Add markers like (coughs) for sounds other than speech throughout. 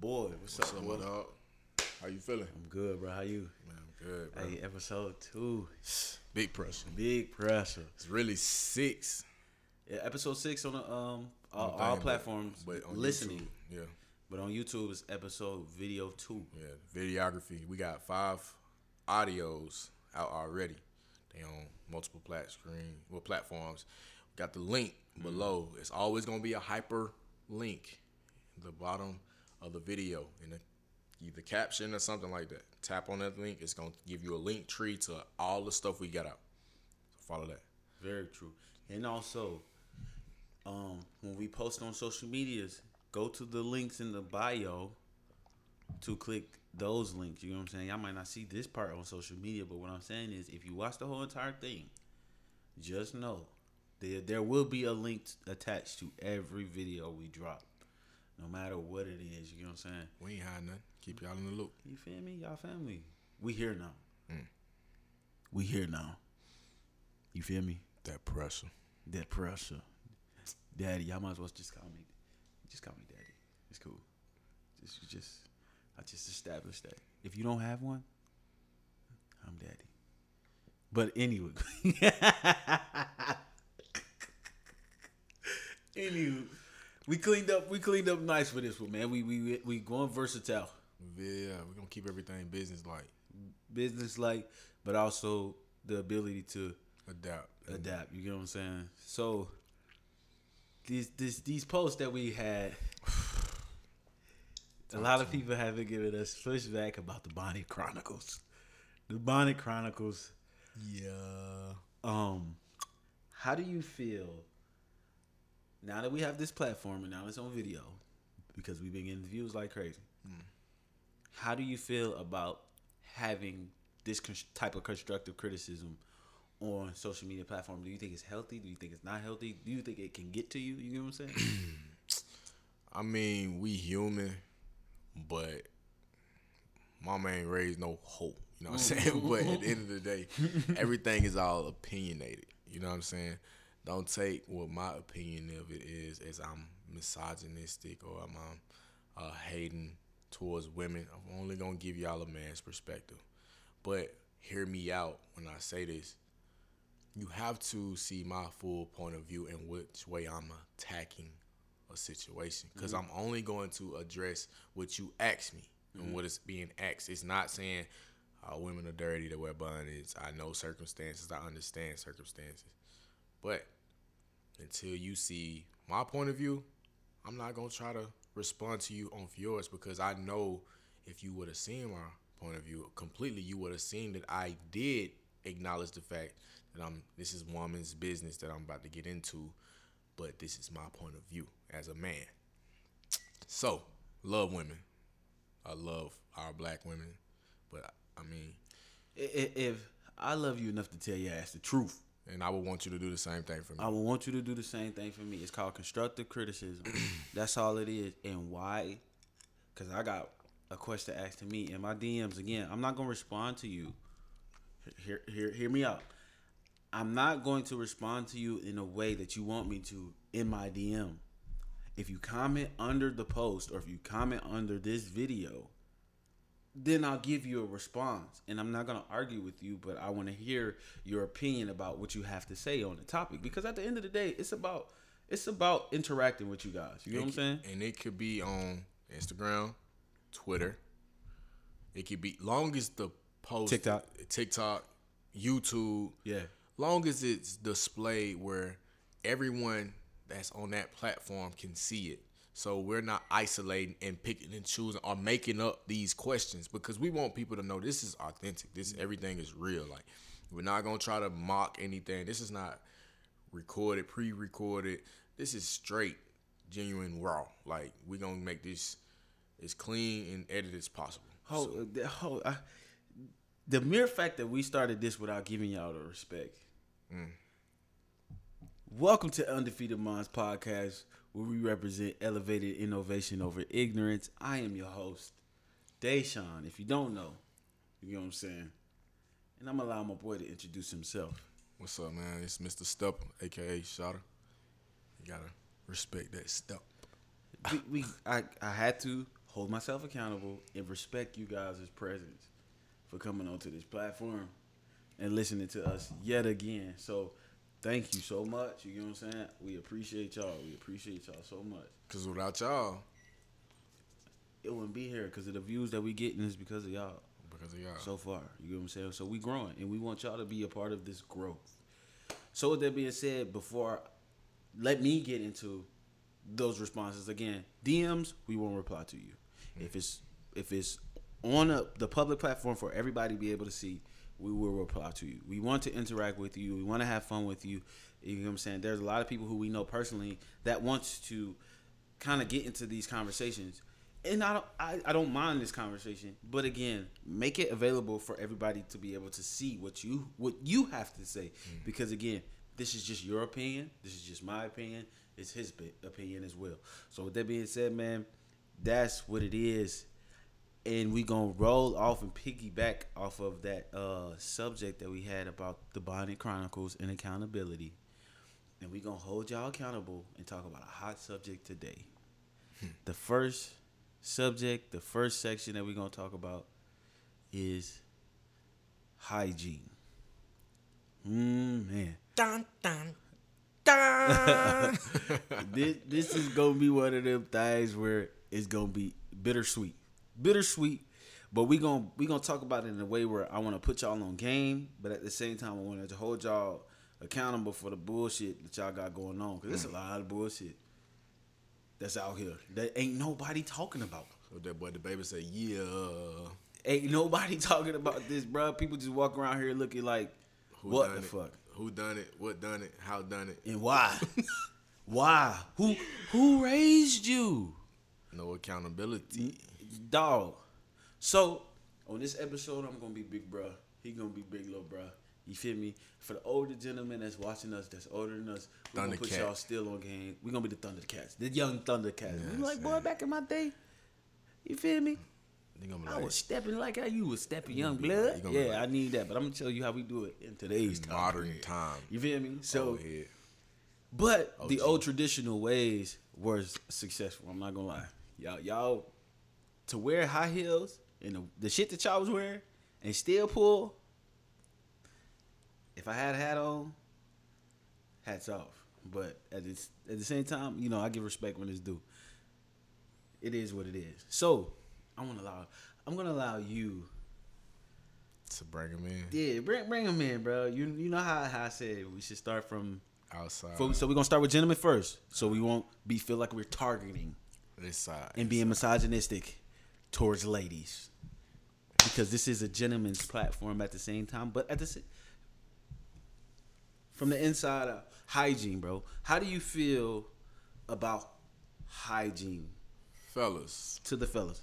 boy. What's, What's up, up, boy? my? How you feeling? I'm good, bro. How you? Man, I'm good, bro. Hey, episode two. Big pressure. Big pressure. It's really six. Yeah, episode six on the um all, all but- platforms. but on listening, YouTube, yeah, but on YouTube it's episode video two. yeah. Videography. We got five audios out already. They on multiple plat screen, well platforms. Got the link below. It's always gonna be a hyper link in the bottom of the video in the either caption or something like that. Tap on that link. It's gonna give you a link tree to all the stuff we got out. So follow that. Very true. And also, um, when we post on social medias, go to the links in the bio to click those links. You know what I'm saying? Y'all might not see this part on social media, but what I'm saying is, if you watch the whole entire thing, just know there there will be a link attached to every video we drop, no matter what it is. You know what I'm saying? We ain't hiding nothing. Keep y'all in the loop. You feel me? Y'all family. We here now. Mm. We here now. You feel me? That pressure. That pressure. Daddy, y'all might as well just call me. Just call me daddy. It's cool. Just, you just, I just established that. If you don't have one, I'm daddy. But anyway, (laughs) anyway, we cleaned up. We cleaned up nice for this one, man. We we we going versatile, Yeah, we're gonna keep everything business like business like, but also the ability to adapt. adapt. You get what I'm saying? So these these these posts that we had, (sighs) a lot of people have been giving us pushback about the Bonnet Chronicles. The Bonnet Chronicles. Yeah. Um, how do you feel now that we have this platform and now it's on video because we've been getting views like crazy? Hmm. How do you feel about having this con- type of constructive criticism on social media platform? Do you think it's healthy? Do you think it's not healthy? Do you think it can get to you? You know what I'm saying? (clears throat) I mean, we human, but mama ain't raised no hope. You know what I'm saying? (laughs) but at the end of the day, (laughs) everything is all opinionated. You know what I'm saying? Don't take what my opinion of it is as I'm misogynistic or I'm um, uh, hating towards women. I'm only gonna give y'all a man's perspective. But hear me out when I say this. You have to see my full point of view and which way I'm attacking a situation because I'm only going to address what you ask me and what is being asked. It's not saying uh, women are dirty to wear bonnets. I know circumstances. I understand circumstances, but until you see my point of view, I'm not gonna try to respond to you on yours because I know if you would have seen my point of view completely, you would have seen that I did acknowledge the fact that I'm. This is woman's business that I'm about to get into, but this is my point of view as a man. So, love women. I love our black women, but I mean, if I love you enough to tell your ass the truth, and I would want you to do the same thing for me. I would want you to do the same thing for me. It's called constructive criticism. (clears throat) That's all it is. And why? Because I got a question asked to me in my DMs again. I'm not gonna respond to you. Hear, hear, hear me out. I'm not going to respond to you in a way that you want me to in my DM. If you comment under the post or if you comment under this video, then I'll give you a response. And I'm not going to argue with you, but I want to hear your opinion about what you have to say on the topic because at the end of the day, it's about it's about interacting with you guys. You know what I'm saying? And it could be on Instagram, Twitter. It could be long as the post TikTok. TikTok, YouTube. Yeah. Long as it's displayed where everyone that's on that platform can see it. So we're not isolating and picking and choosing or making up these questions because we want people to know this is authentic. This everything is real. Like we're not gonna try to mock anything. This is not recorded, pre-recorded. This is straight, genuine, raw. Like we're gonna make this as clean and edited as possible. Hold, uh, the, hold, I, the mere fact that we started this without giving y'all the respect. Welcome to Undefeated Minds podcast, where we represent elevated innovation over ignorance. I am your host, Deshaun. If you don't know, you know what I'm saying. And I'm gonna allow my boy to introduce himself. What's up, man? It's Mr. Step, aka Shotter. You gotta respect that step. We, we I, I had to hold myself accountable and respect you guys' presence for coming onto this platform and listening to us yet again. So thank you so much. You know what I'm saying? We appreciate y'all. We appreciate y'all so much. Cause without y'all, It wouldn't be here because of the views that we getting is because of y'all because of y'all. so far. You know what I'm saying? So we growing and we want y'all to be a part of this growth. So with that being said, before let me get into those responses again, DMs we won't reply to you. Mm. If it's if it's on a, the public platform for everybody to be able to see, we will reply to you. We want to interact with you. We want to have fun with you. You know what I'm saying? There's a lot of people who we know personally that wants to kind of get into these conversations. And I don't I, I don't mind this conversation, but again, make it available for everybody to be able to see what you what you have to say. Mm. Because again, this is just your opinion. This is just my opinion. It's his opinion as well. So with that being said, man, that's what it is. And we gonna roll off and piggyback off of that uh subject that we had about the Bonnet Chronicles and accountability. And we gonna hold y'all accountable and talk about a hot subject today. the first subject, the first section that we're gonna talk about is hygiene. Mm, man. Dun, dun, dun. (laughs) this this is gonna be one of them things where it's gonna be bittersweet, bittersweet. But we gonna we gonna talk about it in a way where I want to put y'all on game, but at the same time I want to hold y'all accountable for the bullshit that y'all got going on because there's a mm. lot of bullshit that's out here that ain't nobody talking about. What that boy the baby say, yeah. Ain't nobody (laughs) talking about this, bro. People just walk around here looking like, Who what the it? fuck Who done it? What done it? How done it? and why, (laughs) why, who who raised you? No accountability. Dog. So on this episode, I'm gonna be big bro. He gonna be big little bro. You feel me? For the older gentlemen that's watching us, that's older than us, we gonna put y'all still on game. We gonna be the Thundercats, the young Thundercats. we Yes, like boy back in my day. You feel me? I like, was stepping like how you was stepping, young blood. Yeah, like- I need that, but I'm gonna tell you how we do it in today's time. modern time. You feel me? So, oh, yeah. but the old traditional ways were successful. I'm not gonna lie, y'all, y'all to wear high heels and the, the shit that y'all was wearing and still pull. If I had a hat on, hats off. But at this, at the same time, you know, I give respect when it's due. It is what it is. So I want to allow. I'm gonna allow you. To bring him in Yeah, bring bring them in, bro. You you know how, how I said we should start from. outside. So, so we're gonna start with gentlemen first, so we won't be feel like we're targeting this side. and being misogynistic towards ladies, because this is a gentleman's platform at the same time. But at the same, from the inside out, hygiene, bro. How do you feel about hygiene Fellas, to the fellas?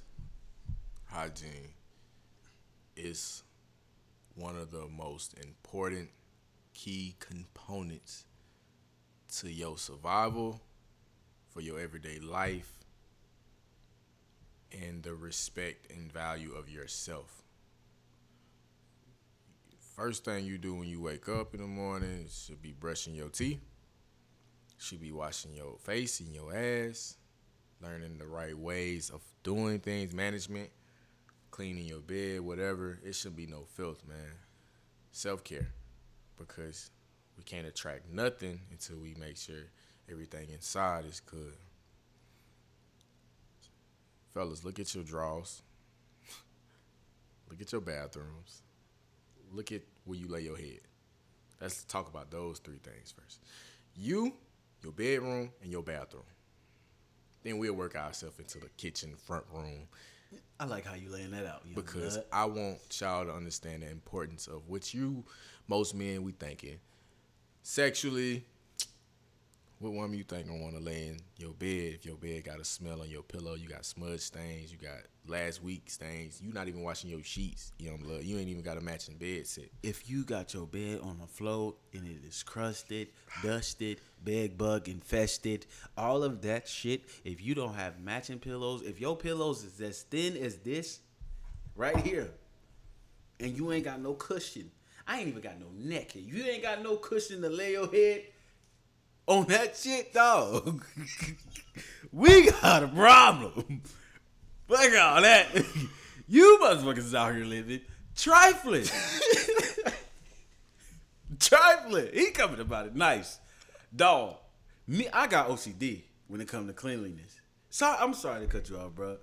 hygiene is one of the most important key components to your survival, for your everyday life, and the respect and value of yourself. First thing you do when you wake up in the morning should be brushing your teeth, should be washing your face and your ass, learning the right ways of doing things, management, cleaning your bed, whatever. It should be no filth, man. Self care, because we can't attract nothing until we make sure everything inside is good. Fellas, look at your drawers. look at your bathrooms. Look at where you lay your head. Let's talk about those three things first. You, your bedroom, and your bathroom. Then we'll work ourselves into the kitchen, front room, I like how you laying that out, because. I want y'all to understand the importance of what you, most men, we thinking sexually. What woman you think gonna want to lay in your bed if your bed got a smell on your pillow? You got smudge stains. You got last week stains. You not even washing your sheets. Young blood. You ain't even got a matching bed set. if you got your bed on the float and it is crusted, dusted, bed bug infested, all of that shit, if you don't have matching pillows, if your pillows is as thin as this right here, and you ain't got no cushion, I ain't even got no neck. If you ain't got no cushion to lay your head on that shit, dog, (laughs) we got a problem. Fuck all that. (laughs) you motherfuckers out here living trifling. (laughs) trifling. He coming about it nice. Dog. Me, I got OCD when it comes to cleanliness. So I'm sorry to cut you off, bro.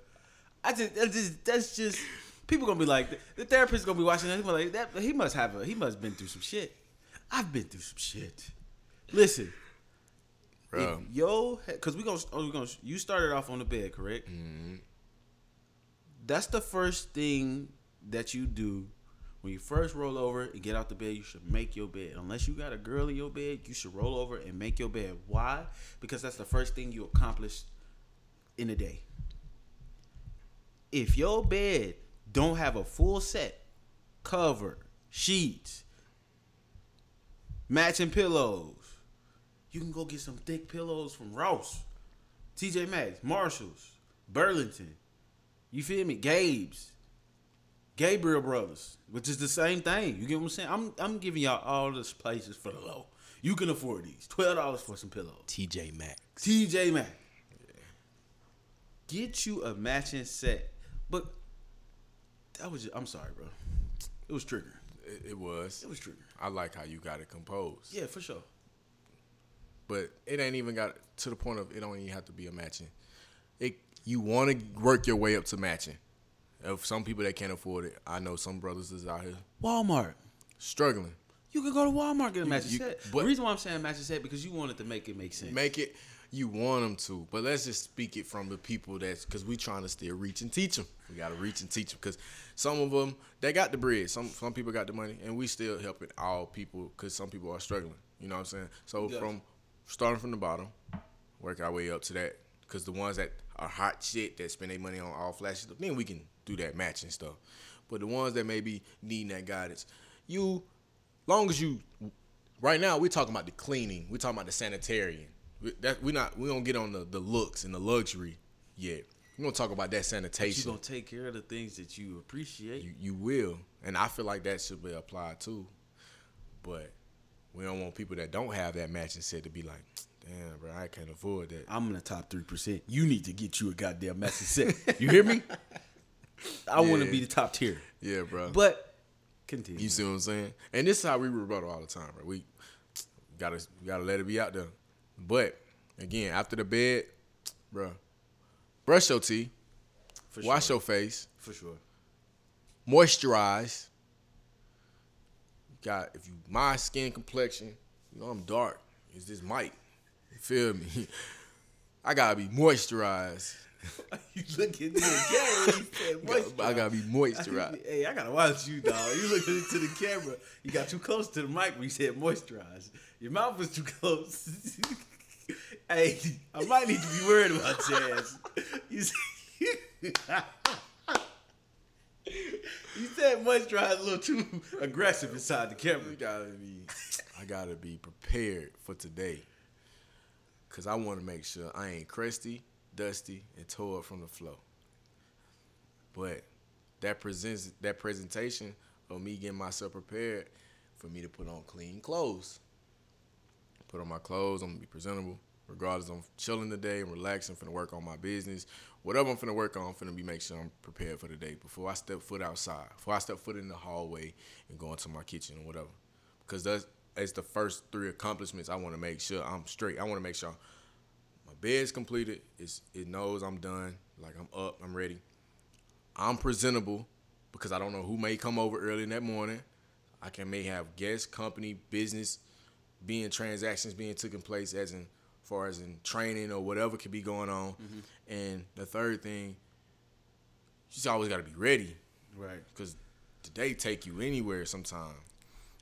I just, that's just, that's just people gonna be like the therapist gonna be watching that. Be like that. He must have a. He must been through some shit. I've been through some shit. Listen, Bro. if yo, because we gonna, oh, we gonna, you started off on the bed, correct? Mm-hmm. That's the first thing that you do when you first roll over and get out the bed. You should make your bed. Unless you got a girl in your bed, you should roll over and make your bed. Why? Because that's the first thing you accomplish in a day. If your bed don't have a full set, cover, sheets, matching pillows, you can go get some thick pillows from Ross, TJ Maxx, Marshalls, Burlington. You feel me? Gabe's, Gabriel Brothers, which is the same thing. You get what I'm saying? I'm I'm giving y'all all these places for the low. You can afford these. Twelve dollars for some pillows. TJ Maxx. TJ Maxx. Get you a matching set. But that was just, I'm sorry, bro. It was trigger. It, it was. It was trigger. I like how you got it composed. Yeah, for sure. But it ain't even got to the point of it don't even have to be a matching. It you want to work your way up to matching. If some people that can't afford it, I know some brothers is out here Walmart. struggling. You could go to Walmart and get a matching you- set. but- the reason why I'm saying matching set because you wanted to make it make sense. Make it. You want them to, but let's just speak it from the people that's because we trying to still reach and teach them. We gotta reach and teach them because some of them they got the bread. Some some people got the money, and we still helping all people because some people are struggling. You know what I'm saying? So Yes. from starting from the bottom, work our way up to that. Because the ones that are hot shit that spend their money on all flashy stuff, then we can do that matching stuff. But the ones that maybe needing that guidance, you, long as you, right now we're talking about the cleaning, we're talking about the sanitarian. We, that we not we don't get on the, the looks and the luxury yet. We're gonna talk about that sanitation. you sanitation. gonna take care of the things that you appreciate. You, you will, and I feel like that should be applied too. But we don't want people that don't have that matching set to be like, damn, bro, I can't afford that. I'm in the top three percent. You need to get you a goddamn matching set. You hear me? (laughs) I want to be the top tier. Yeah, bro. But continue. You see what I'm saying? And this is how we rebuttal all the time, bro. We gotta we gotta let it be out there. But again, after the bed, bro, brush your teeth, for wash sure. your face, For sure. moisturize. Got if you my skin complexion, you know I'm dark. Is this Mike? You feel me? (laughs) I gotta be moisturized. (laughs) you looking in the camera. You said. (laughs) I gotta be moisturized. Hey, I gotta watch you, dog. You looking into the camera. You got too close to the mic when you said moisturize. Your mouth was too close. hey, I might need to be worried about your ass. You said, you said moisturize a little too (laughs) aggressive inside the camera. I gotta be, I gotta be prepared for today. Cause I want to make sure I ain't crusty, dusty, and tore up from the flow. But that presents that presentation of me getting myself prepared for me to put on clean clothes. Put on my clothes. I'm gonna be presentable, regardless. I'm chilling today. I'm relaxing. Finna work on my business. Whatever I'm finna work on, I'm finna be make sure I'm prepared for the day before I step foot outside. Before I step foot in the hallway and go into my kitchen or whatever. Because that's it's the first three accomplishments. I want to make sure I'm straight. I want to make sure my bed's completed. It's it knows I'm done. Like I'm up. I'm ready. I'm presentable because I don't know who may come over early in that morning. I can may have guests, company, business, being transactions being taking place as in far as in training or whatever could be going on. Mm-hmm. And the third thing, you just always got to be ready Right. because the day take you anywhere sometime.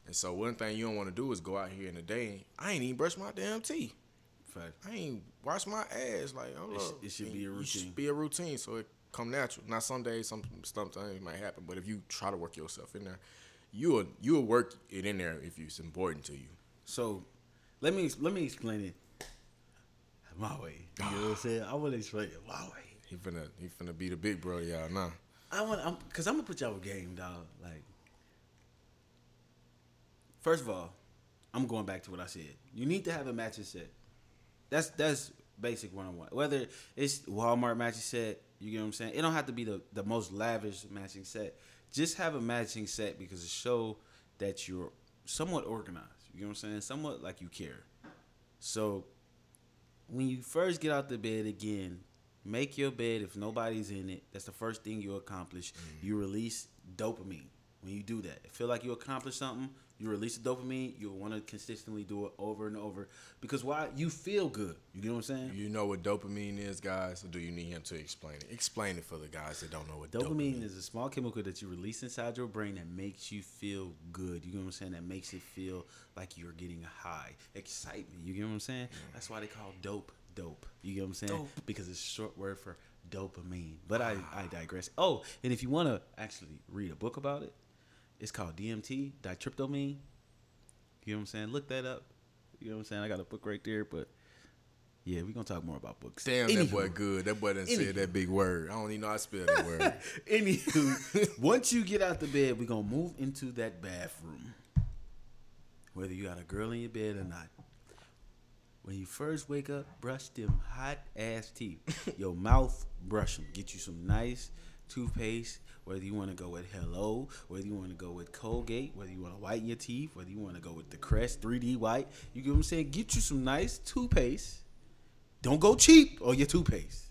And so one thing you don't want to do is go out here in the day. I ain't even brush my damn teeth. Fact. I ain't wash my ass. Like, hold It sh- up. it should And be a It routine. should be a routine, so it come natural. Now, some days, some some things might happen, but if you try to work yourself in there, you will you will work it in there if it's important to you. So let me let me explain it my way. You know what I'm saying? I want to explain it my way. He finna he finna be the big bro, y'all. Nah, I want, I'm, cause I'm gonna put y'all a game, dog. Like, first of all, I'm going back to what I said. You need to have a matching set. That's that's basic one on one. Whether it's Walmart matching set, You get what I'm saying? It don't have to be the, the most lavish matching set. Just have a matching set because it show that you're somewhat organized. You know what I'm saying? Somewhat like you care. So when you first get out the bed again, make your bed if nobody's in it. That's the first thing you accomplish. Mm. You release dopamine. When you do that, feel like you accomplished something. You release the dopamine. You'll want to consistently do it over and over because why? You feel good. You get what I'm saying? You know what dopamine is, guys, or do you need him to explain it? Explain it for the guys that don't know what dopamine, is. Dopamine is a small chemical that you release inside your brain that makes you feel good. You get what I'm saying? That makes it feel like you're getting a high, excitement. You get what I'm saying? Mm. That's why they call dope dope. You get what I'm saying? Dope. Because it's a short word for dopamine. But I, I digress. Oh, and if you want to actually read a book about it, it's called DMT, ditryptamine. You know what I'm saying? Look that up. You know what I'm saying? I got a book right there, but yeah, we're gonna talk more about books. Damn, that boy good. That boy done Anywho. said that big word. I don't even know how to spell that word. (laughs) Anywho, (laughs) once you get out the bed, we're gonna move into that bathroom. Whether you got a girl in your bed or not. When you first wake up, brush them hot ass teeth. (laughs) Your mouth, brush them. Get you some nice toothpaste. Whether you want to go with Hello, whether you want to go with Colgate, whether you want to whiten your teeth, whether you want to go with the Crest 3D White, you get what I'm saying? Get you some nice toothpaste. Don't go cheap on your toothpaste.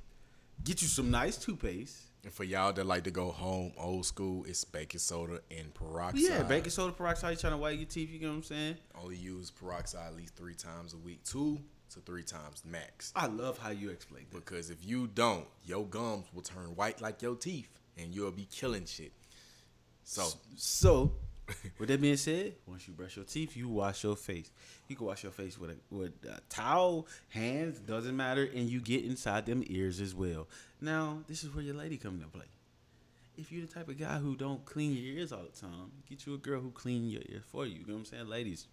Get you some nice toothpaste. and for y'all that like to go home old school, it's baking soda and peroxide. Yeah, baking soda peroxide. You trying to whiten your teeth? You get what I'm saying? Only use peroxide at least three times a week, two to three times max. I love how you explain that. Because if you don't, your gums will turn white like your teeth, and you'll be killing shit. So So, with that being said, once you brush your teeth, you wash your face. You can wash your face with a with a towel, hands, doesn't matter, and you get inside them ears as well. Now, this is where your lady come into play. If you're the type of guy who don't clean your ears all the time, get you a girl who clean your ears for you. You know what I'm saying, ladies?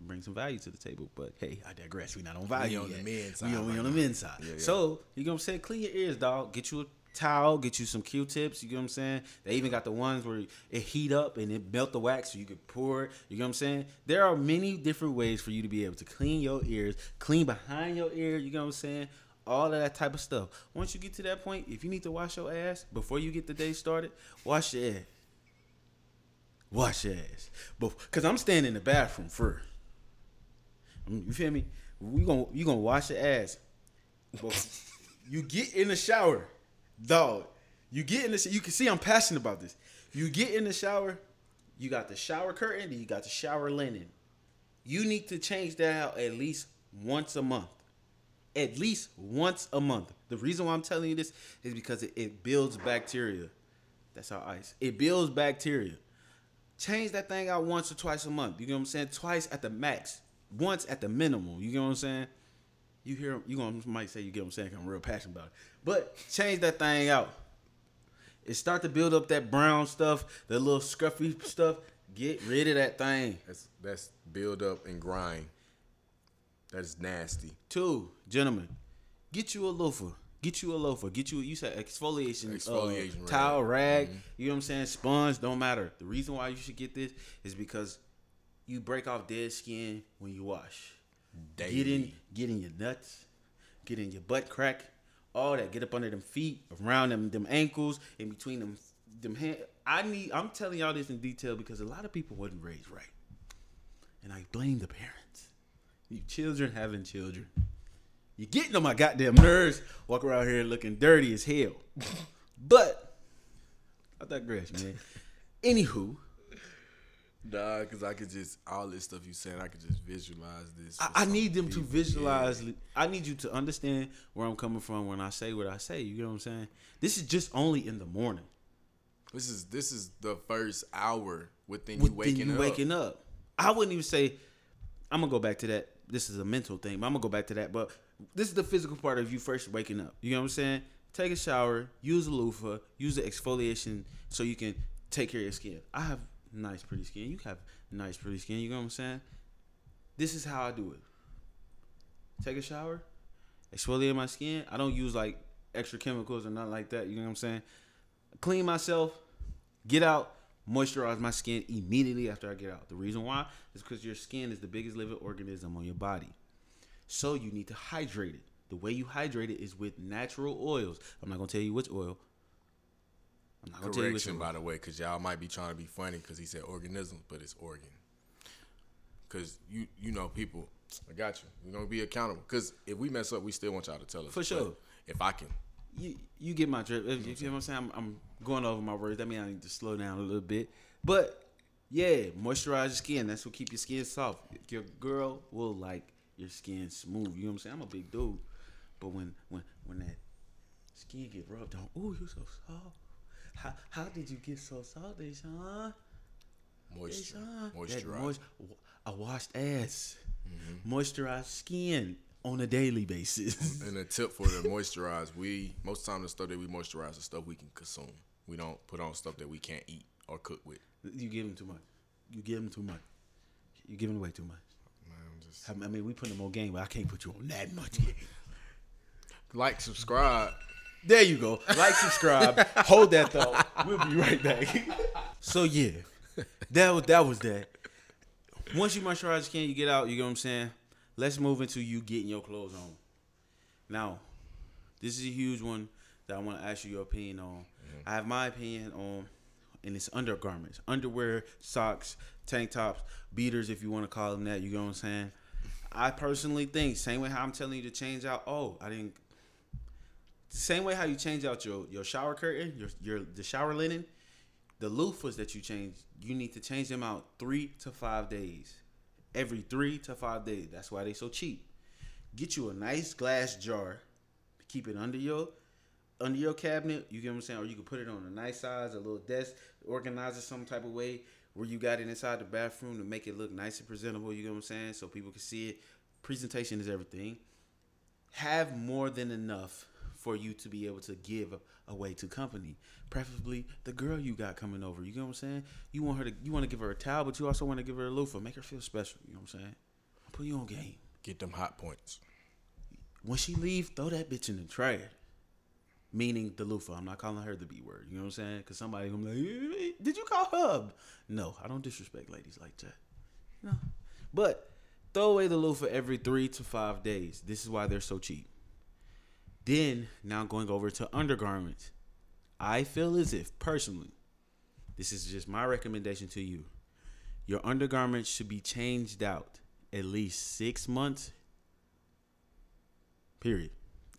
Bring some value to the table, but hey, I digress. We not on value. We on the yet. men's We side on, we right on the now. men's side. Yeah, yeah. So you know what I'm saying? Clean your ears, dog. Get you a towel. Get you some Q-tips. You know what I'm saying? They even got the ones where it heat up and it melt the wax, so you could pour it. You know what I'm saying? There are many different ways for you to be able to clean your ears, clean behind your ear. You know what I'm saying? All of that type of stuff. Once you get to that point, if you need to wash your ass before you get the day started, wash your ass. Wash your ass. Because I'm staying in the bathroom first. Mm, You feel me? We gonna you gonna wash your ass. You get in the shower, dog. You get in the you can see I'm passionate about this. You get in the shower, you got the shower curtain, you got the shower linen. You need to change that out at least once a month. At least once a month. The reason why I'm telling you this is because it, it builds bacteria. That's our ice. It builds bacteria. Change that thing out once or twice a month. You know what I'm saying? Twice at the max. Once at the minimum. You get what I'm saying? You hear you gonna might say you get what I'm saying I'm real passionate about it. But change that thing out. It start to build up that brown stuff, that little scruffy stuff. Get rid of that thing. that's that's build up and grind. That is nasty. Two, gentlemen, get you a loofah. Get you a loofah. Get you you said exfoliation, Exfoliation uh, rag. towel rag. You know what I'm saying? Sponge don't matter. The reason why you should get this is because you break off dead skin when you wash. Get in, get in your nuts, get in your butt crack, all that. Get up under them feet, around them, them ankles, in between them, them hand. I need. I'm telling y'all this in detail because a lot of people wasn't raised right, and I blame the parents. You children having children. You getting on my goddamn nerves. Walk around here looking dirty as hell. (laughs) but I digress, man. Anywho, Nah, cause I could just all this stuff you saying, I could just visualize this. I, I need them to visualize. I need you to understand where I'm coming from when I say what I say. You know what I'm saying? This is just only in the morning. This is this is the first hour within you waking you up. waking up. I wouldn't even say. I'm gonna go back to that. This is a mental thing, but I'm gonna go back to that. But this is the physical part of you first waking up. You know what I'm saying? Take a shower, use a loofah, use the exfoliation so you can take care of your skin. I have nice, pretty skin. You have nice, pretty skin. You know what I'm saying? This is how I do it. Take a shower, exfoliate my skin. I don't use like extra chemicals or nothing like that. You know what I'm saying? Clean myself, get out, moisturize my skin immediately after I get out. The reason why is because your skin is the biggest living organism on your body. So you need to hydrate it. The way you hydrate it is with natural oils. I'm not gonna tell you which oil. I'm not gonna tell you which by the way, because y'all might be trying to be funny because he said organism, but it's organ. Because you you know people, I got you. We're gonna be accountable. Because if we mess up, we still want y'all to tell us. For sure. If I can, you you get my drift. If you know what I'm saying, I'm, I'm going over my words. That means I need to slow down a little bit. But yeah, moisturize your skin. That's what keep your skin soft. Your girl will like your skin smooth. You know what I'm saying? I'm a big dude, but when when when that skin get rubbed on, ooh, you're so soft. How how did you get so soft, Deshaun? moisture, Deshaun. That moisturize. moist- a washed ass, mm-hmm. moisturized skin on a daily basis. (laughs) And a tip for the moisturize, we most time the stuff that we moisturize is stuff we can consume. We don't put on stuff that we can't eat or cook with. You give them too much. You give them too much. You giving away too much. Man, I'm just I I mean, we put them on game, but I can't put you on that much game. like, subscribe. There you go. Like, subscribe. (laughs) Hold that thought. We'll be right back. (laughs) so yeah, that was that was that. Once you moisturize your skin, you get out. You know what I'm saying. Let's move into you getting your clothes on. Now, this is a huge one that I want to ask you your opinion on. Mm-hmm. I have my opinion on, and it's undergarments, underwear, socks, tank tops, beaters, if you want to call them that. You know what I'm saying. I personally think same way how I'm telling you to change out. Oh, I didn't the same way how you change out your, your shower curtain, your your the shower linen, the loofahs that you change, you need to change them out three to five days. Every three to five days. That's why they so cheap. Get you a nice glass jar, keep it under your under your cabinet. You get what I'm saying, or you can put it on a nice size, a little desk, organize it some type of way where you got it inside the bathroom to make it look nice and presentable. You get what I'm saying, so people can see it. Presentation is everything have more than enough for you to be able to give away to company. Preferably the girl you got coming over. You know what I'm saying? You want her to you want to give her a towel, but you also want to give her a loofah. Make her feel special. You know what I'm saying? Put you on game. Get them hot points. When she leave, throw that bitch in the trash. Meaning the loofah. I'm not calling her the B word. You know what I'm saying? Because somebody gonna be like, "Eh, did you call hub? No, I don't disrespect ladies like that. No. But throw away the loofah every three to five days. This is why they're so cheap. Then now going over to undergarments. I feel as if personally, this is just my recommendation to you. Your undergarments should be changed out at least six months. Period.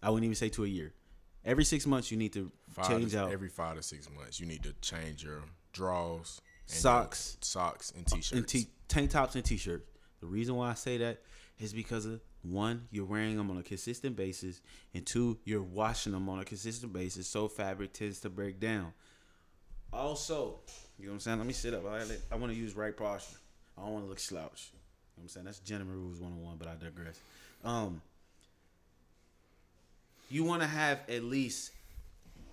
I wouldn't even say to a year. Every six months you need to Five change to, out every five to six months. You need to change your drawers, Socks. socks, and t-shirts. and t- tank tops and t-shirts. The reason why I say that is because of one, you're wearing them on a consistent basis, and two, you're washing them on a consistent basis, so fabric tends to break down. Also, you know what I'm saying? Let me sit up. I, I want to use right posture. I don't want to look slouch. You know what I'm saying? That's gentleman rules 101, but I digress. Um, you want to have at least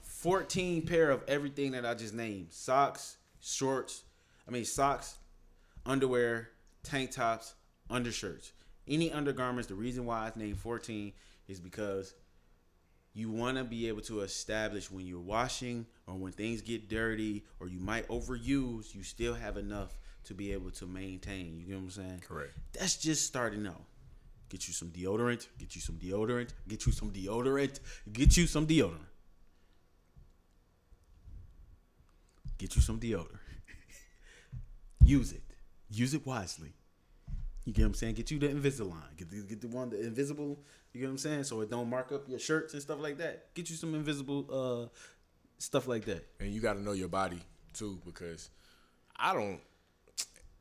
14 pair of everything that I just named socks, shorts, I mean, socks, underwear, tank tops, undershirts. Any undergarments, the reason why it's named 14 is because you want to be able to establish when you're washing or when things get dirty or you might overuse, you still have enough to be able to maintain. You get what I'm saying? Correct. That's just starting out. Get you some deodorant, get you some deodorant, get you some deodorant, get you some deodorant. Get you some deodorant. (laughs) Use it. Use it wisely. You get what I'm saying? Get you the Invisalign. Get the, get the one, the invisible. You get what I'm saying? So it don't mark up your shirts and stuff like that. Get you some invisible uh stuff like that. and you got to know your body too because I don't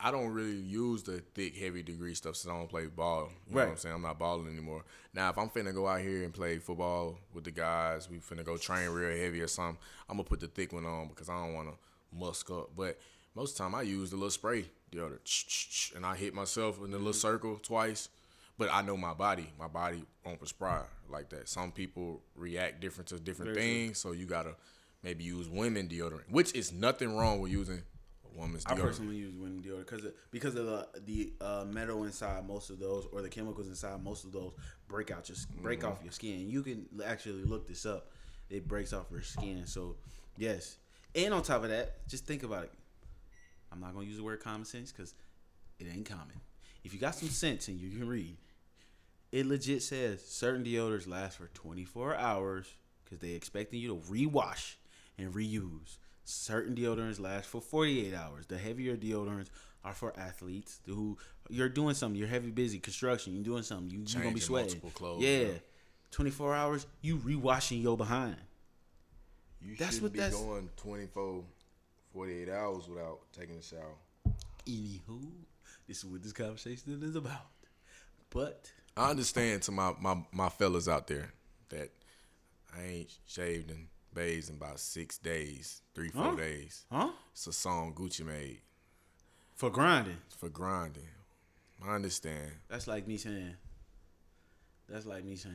I don't really use the thick heavy degree stuff since I don't play ball. You know Right. what I'm saying? I'm not balling anymore. Now if I'm finna go out here and play football with the guys, we finna go train real heavy or something, I'm gonna put the thick one on because I don't wanna musk up. But most of the time I use the little spray deodorant and I hit myself in the little circle twice. But I know my body. My body won't prescribe like that. Some people react different to different Very true. things, so you gotta maybe use women deodorant, which is nothing wrong with using a woman's deodorant. I personally use women deodorant because because of the the uh, metal inside most of those or the chemicals inside most of those break out your break Mm-hmm. off your skin. You can actually look this up. It breaks off your skin. So yes, and on top of that, just think about it. I'm not gonna use the word common sense because it ain't common. If you got some sense and you can read, it legit says certain deodorants last for 24 hours because they expecting you to rewash and reuse. Certain deodorants last for 48 hours. The heavier deodorants are for athletes who you're doing something. You're heavy, busy construction. You're doing something. You, you're gonna be sweating. multiple clothes, yeah. yeah. 24 hours. You rewashing your behind. You That's shouldn't what be that's- going 24, 48 hours without taking a shower. Anywho, this is what this conversation is about. But I understand to my, my, my fellas out there that I ain't shaved and bathed in about six days, three, four Huh? days. huh? It's a song Gucci made For grinding. for grinding. I understand. That's like me saying. That's like me saying.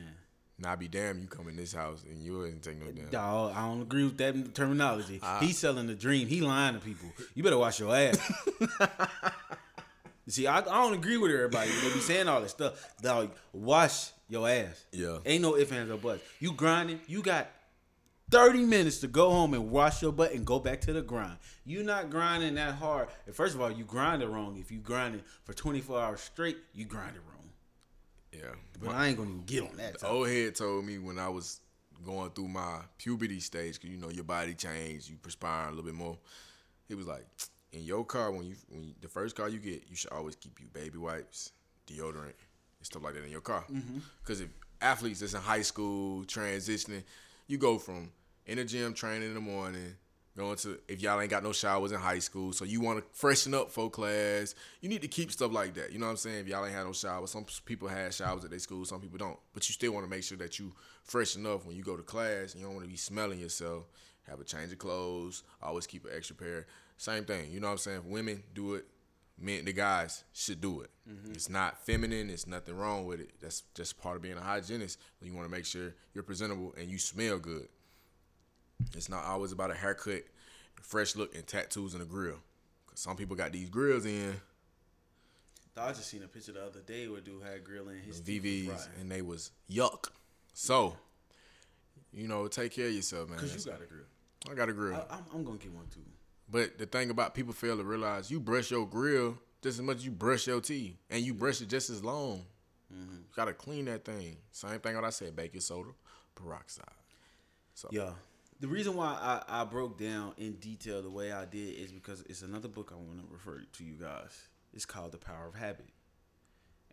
Now I be damn you come in this house and you ain't take no damn. Dog, I don't agree with that terminology. Ah. I- He's selling the dream. He lying to people. You better wash your ass. (laughs) See, I, I don't agree with everybody. They be saying all this stuff. Dog, wash your ass. Yeah. Ain't no ifs, ands, or buts. You grinding, you got 30 minutes to go home and wash your butt and go back to the grind. You not grinding that hard. And First of all, you grind it wrong. If you grinding for 24 hours straight, you grind it wrong. Yeah. But I ain't gonna even get on that. The topic. old head told me when I was going through my puberty stage, cause you know your body changed, you perspire a little bit more. He was like, in your car when you when you, the first car you get, you should always keep you baby wipes, deodorant, and stuff like that in your car. Mm-hmm. Cause if athletes that's in high school transitioning, you go from in the gym training in the morning. Going to if y'all ain't got no showers in high school, so you want to freshen up for class. You need to keep stuff like that. You know what I'm saying? If y'all ain't had no showers, some people had showers at their school, some people don't. But you still want to make sure that you fresh enough when you go to class. You don't want to be smelling yourself. Have a change of clothes. Always keep an extra pair. Same thing. You know what I'm saying? If women do it, men, the guys should do it. Mm-hmm. It's not feminine. It's nothing wrong with it. That's just part of being a hygienist. You want to make sure you're presentable and you smell good. It's not always about a haircut, fresh look, and tattoos and a grill. Cause some people got these grills in I just seen a picture the other day where dude had grill in his VVs, and they was yuck. So, you know, take care of yourself, man. Cause you got a grill. I got a grill. I, I'm, I'm gonna get one too. But the thing about people fail to realize you brush your grill just as much as you brush your teeth, and you brush it just as long. Mm-hmm. You gotta clean that thing. Same thing what I said: baking soda, peroxide. So Yeah. The reason why I, I broke down in detail the way I did is because it's another book I want to refer to you guys. It's called The Power of Habit.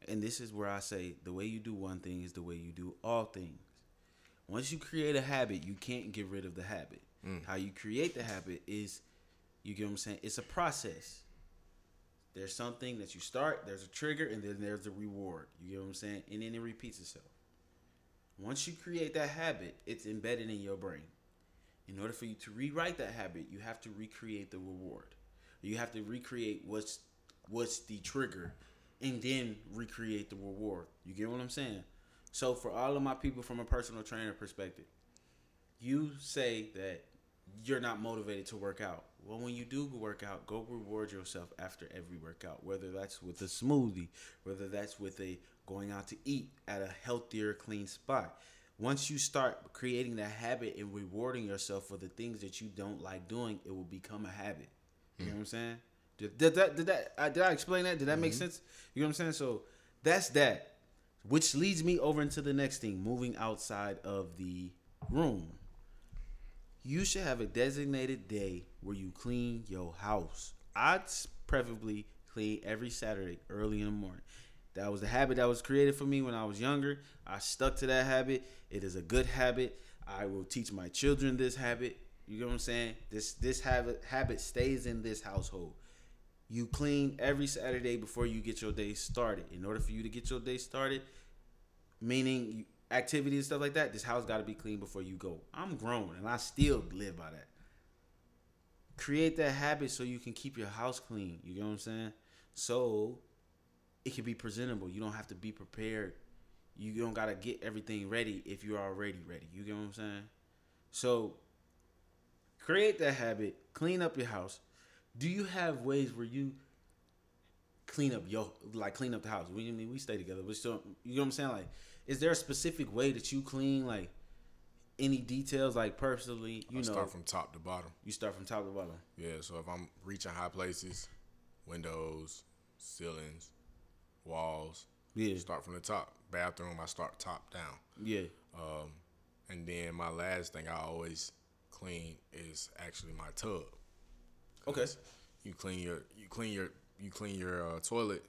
And this is where I say the way you do one thing is the way you do all things. Once you create a habit, you can't get rid of the habit. Mm. How you create the habit is, you get what I'm saying? It's a process. There's something that you start, there's a trigger, and then there's a reward. You get what I'm saying? And then it repeats itself. Once you create that habit, it's embedded in your brain. In order for you to rewrite that habit, you have to recreate the reward. You have to recreate what's what's the trigger and then recreate the reward. You get what I'm saying? So for all of my people from a personal trainer perspective, you say that you're not motivated to work out. Well, when you do work out, go reward yourself after every workout, whether that's with a smoothie, whether that's with a going out to eat at a healthier, clean spot. Once you start creating that habit and rewarding yourself for the things that you don't like doing, it will become a habit. You know what I'm saying? Did, did that did that uh, did I explain that? Did that make sense? You know what I'm saying? So that's that. Which leads me over into the next thing, moving outside of the room. You should have a designated day where you clean your house. I'd preferably clean every Saturday early in the morning. That was the habit that was created for me when I was younger. I stuck to that habit. It is a good habit. I will teach my children this habit. You know what I'm saying? This this habit habit stays in this household. You clean every Saturday before you get your day started. In order for you to get your day started, meaning activity and stuff like that, this house got to be clean before you go. I'm grown and I still live by that. Create that habit so you can keep your house clean. You get what I'm saying? So it can be presentable. You don't have to be prepared. You don't got to get everything ready if you're already ready. You get what I'm saying? So create that habit, clean up your house. Do you have ways where you clean up your like clean up the house? We I mean we stay together, but still, you know what I'm saying? Like, is there a specific way that you clean? Like, any details? Like personally, you I know, start from top to bottom. you start from top to bottom. Yeah, so if I'm reaching high places, windows, ceilings, walls, Yeah. Start from the top. Bathroom, I start top down. Yeah. Um, and then my last thing I always clean is actually my tub. Okay. You clean your you clean your you clean your uh, toilet.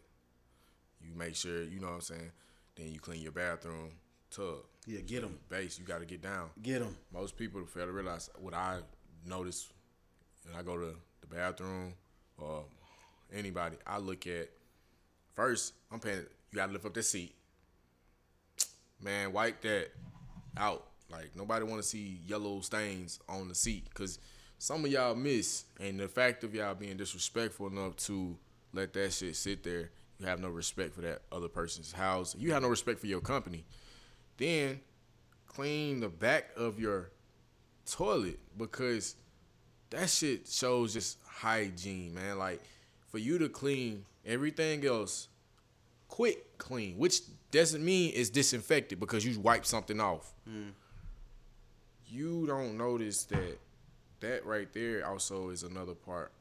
You make sure you know what I'm saying. Then you clean your bathroom tub. Yeah, get them. Base, you got to get down. Get them. Most people fail to realize what I notice when I go to the bathroom or anybody. I look at first. I'm paying. You got to lift up the seat. Man, wipe that out. Like nobody want to see yellow stains on the seat because some of y'all miss, and the fact of y'all being disrespectful enough to let that shit sit there, you have no respect for that other person's house. You have no respect for your company. Then clean the back of your toilet because that shit shows just hygiene, man. Like for you to clean everything else, quick clean, which doesn't mean it's disinfected because you wipe something off. Hmm. You don't notice that that right there also is another part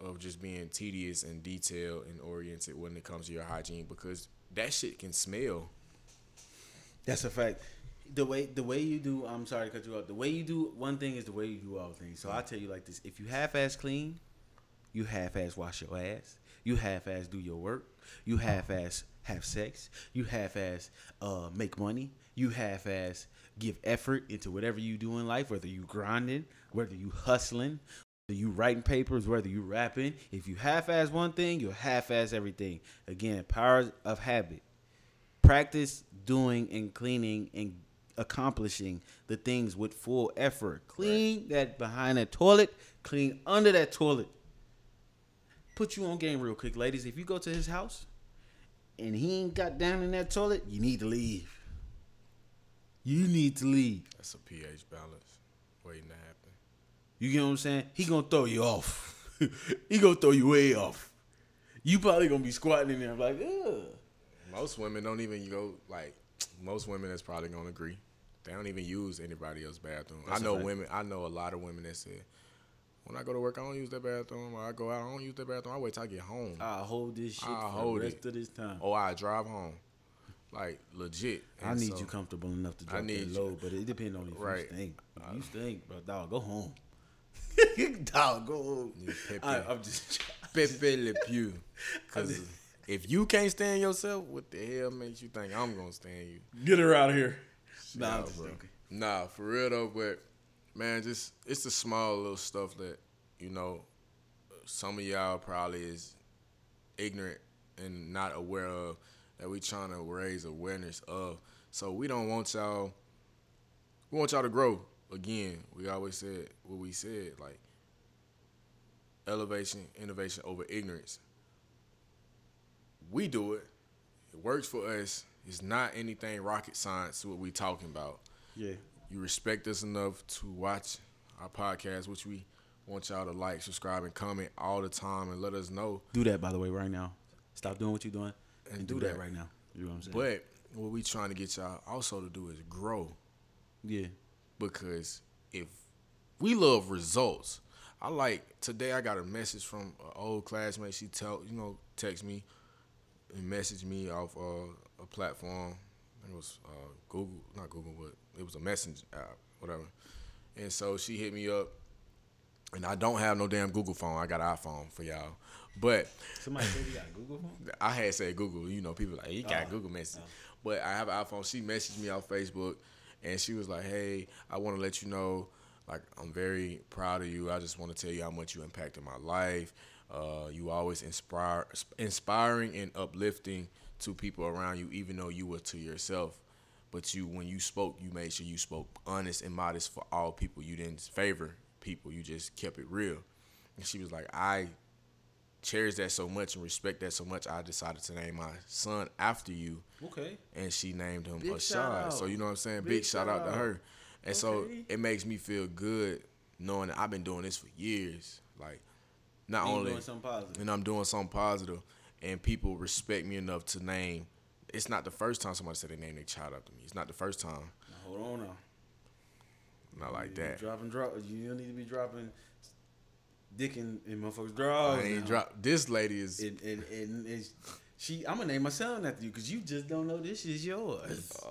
of just being tedious and detailed and oriented when it comes to your hygiene because that shit can smell. That's a fact. The way the way you do, I'm sorry to cut you off. The way you do one thing is the way you do all things. So I tell you like this: if you half-ass clean, you half-ass wash your ass. You half-ass do your work. You half-ass have sex. You half-ass uh, make money. You half-ass give effort into whatever you do in life, whether you grinding, whether you hustling, whether you writing papers, whether you rapping. If you half-ass one thing, you'll half-ass everything. Again, power of habit practice doing and cleaning and accomplishing the things with full effort. Clean that behind that toilet, clean under that toilet. Put you on game real quick, ladies. If you go to his house and he ain't got down in that toilet, you need to leave. You need to leave. That's a pH balance waiting to happen. You get what I'm saying? He gonna throw you off. (laughs) he gonna throw you way off. You probably gonna be squatting in there like, ugh. Most women don't even go like most women that's probably gonna agree. They don't even use anybody else's bathroom. That's I know women. I know a lot of women that say, when I go to work, I don't use that bathroom. Or I go out, I don't use that bathroom. I wait till I get home, I'll hold this shit I'll for hold the rest it. of this time. or I drive home, like legit. I need so- you comfortable enough to drop that load, but it depends on if Right. you stink. If you uh, stink, bro, dog, go home. (laughs) dog, go home. Pepe. I, I'm just. (laughs) Pepe Le Pew. Because if you can't stand yourself, what the hell makes you think I'm gonna stand you? Get her out of here. Nah, I'm just bro. joking. Nah, for real though, but man, just it's the small little stuff that you know some of y'all probably is ignorant and not aware of that we trying to raise awareness of. So we don't want y'all. We want y'all to grow. Again, we always said what we said, like elevation, innovation over ignorance. We do it. It works for us. It's not anything rocket science what we talking about Yeah. You respect us enough to watch our podcast, which we want y'all to like, subscribe, and comment all the time, and let us know. Do that, by the way, right now. Stop doing what you're doing and, And do, do that. that. right now. You know what I'm saying? But what we trying to get y'all also to do is grow, yeah. because if we love results, I like today. I got a message from an old classmate. She tell you know text me and message me off uh, a platform. It was uh, Google, not Google, but it was a message app, whatever. And so she hit me up, and I don't have no damn Google phone. I got an iPhone for y'all, but Somebody said you got Google phone? (laughs) I had said Google. You know, people like he got Oh. Google Message, but I have an iPhone. She messaged me on Facebook, and she was like, "Hey, I want to let you know, like, I'm very proud of you. I just want to tell you how much you impacted my life. Uh, you always inspire, inspiring and uplifting to people around you, even though you were to yourself. But you, when you spoke, you made sure you spoke honest and modest for all people. You didn't favor people. You just kept it real." And she was like, "I cherish that so much and respect that so much, I decided to name my son after you, Okay. and she named him Big Ashad. So you know what I'm saying? Big Big, shout out to her. And so it makes me feel good knowing that I've been doing this for years. Like not And you only doing something positive. and I'm doing something positive, and people respect me enough to name. It's not the first time somebody said they named their child after me. It's not the first time. Now, hold on now. Not like that. Dropping, drop. You don't need to be dropping dick in, in motherfuckers' drawers. I ain't now. drop. This lady is And, and, and it's, She, I'm gonna name my son after you because you just don't know this is yours. Uh,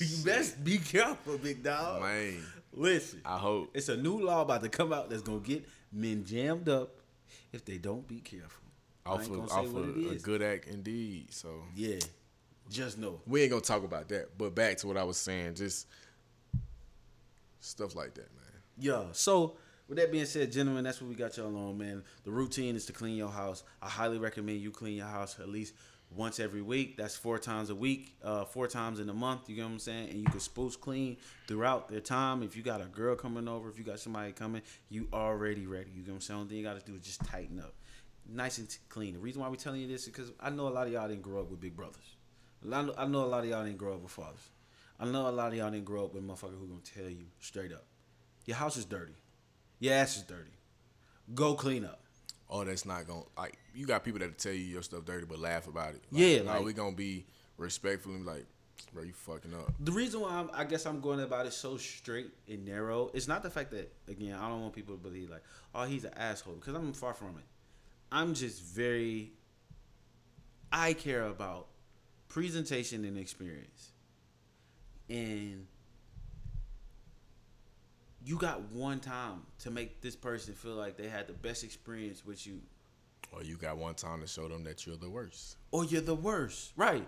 (laughs) you best be careful, big dog. Man, Listen, I hope. it's a new law about to come out that's gonna get men jammed up if they don't be careful. Off of, off of a is. good act indeed. So Yeah, just know. we ain't gonna talk about that. But back to what I was saying, just stuff like that, man. Yeah. So with that being said, gentlemen, that's what we got y'all on, man. The routine is to clean your house. I highly recommend you clean your house at least once every week. That's four times a week, uh, four times in a month. You get what I'm saying? And you can spruce clean throughout their time. If you got a girl coming over, if you got somebody coming, you already ready. You get what I'm saying? Only thing you got to do is just tighten up, nice and clean. The reason why we telling you this is because I know a lot of y'all didn't grow up with big brothers. I know, I know a lot of y'all didn't grow up with fathers. I know a lot of y'all didn't grow up with motherfuckers who gonna tell you straight up, your house is dirty, your ass is dirty. Go clean up. Oh, that's not gonna like you got people that tell you your stuff dirty but laugh about it. Like, Yeah, like- we gonna be respectful and like, bro, you fucking up. The reason why I'm, I guess I'm going about it so straight and narrow, is not the fact that again I don't want people to believe like, oh he's an asshole because I'm far from it. I'm just very. I care about presentation and experience, and you got one time to make this person feel like they had the best experience with you, Or you got one time to show them that you're the worst. or you're the worst, right?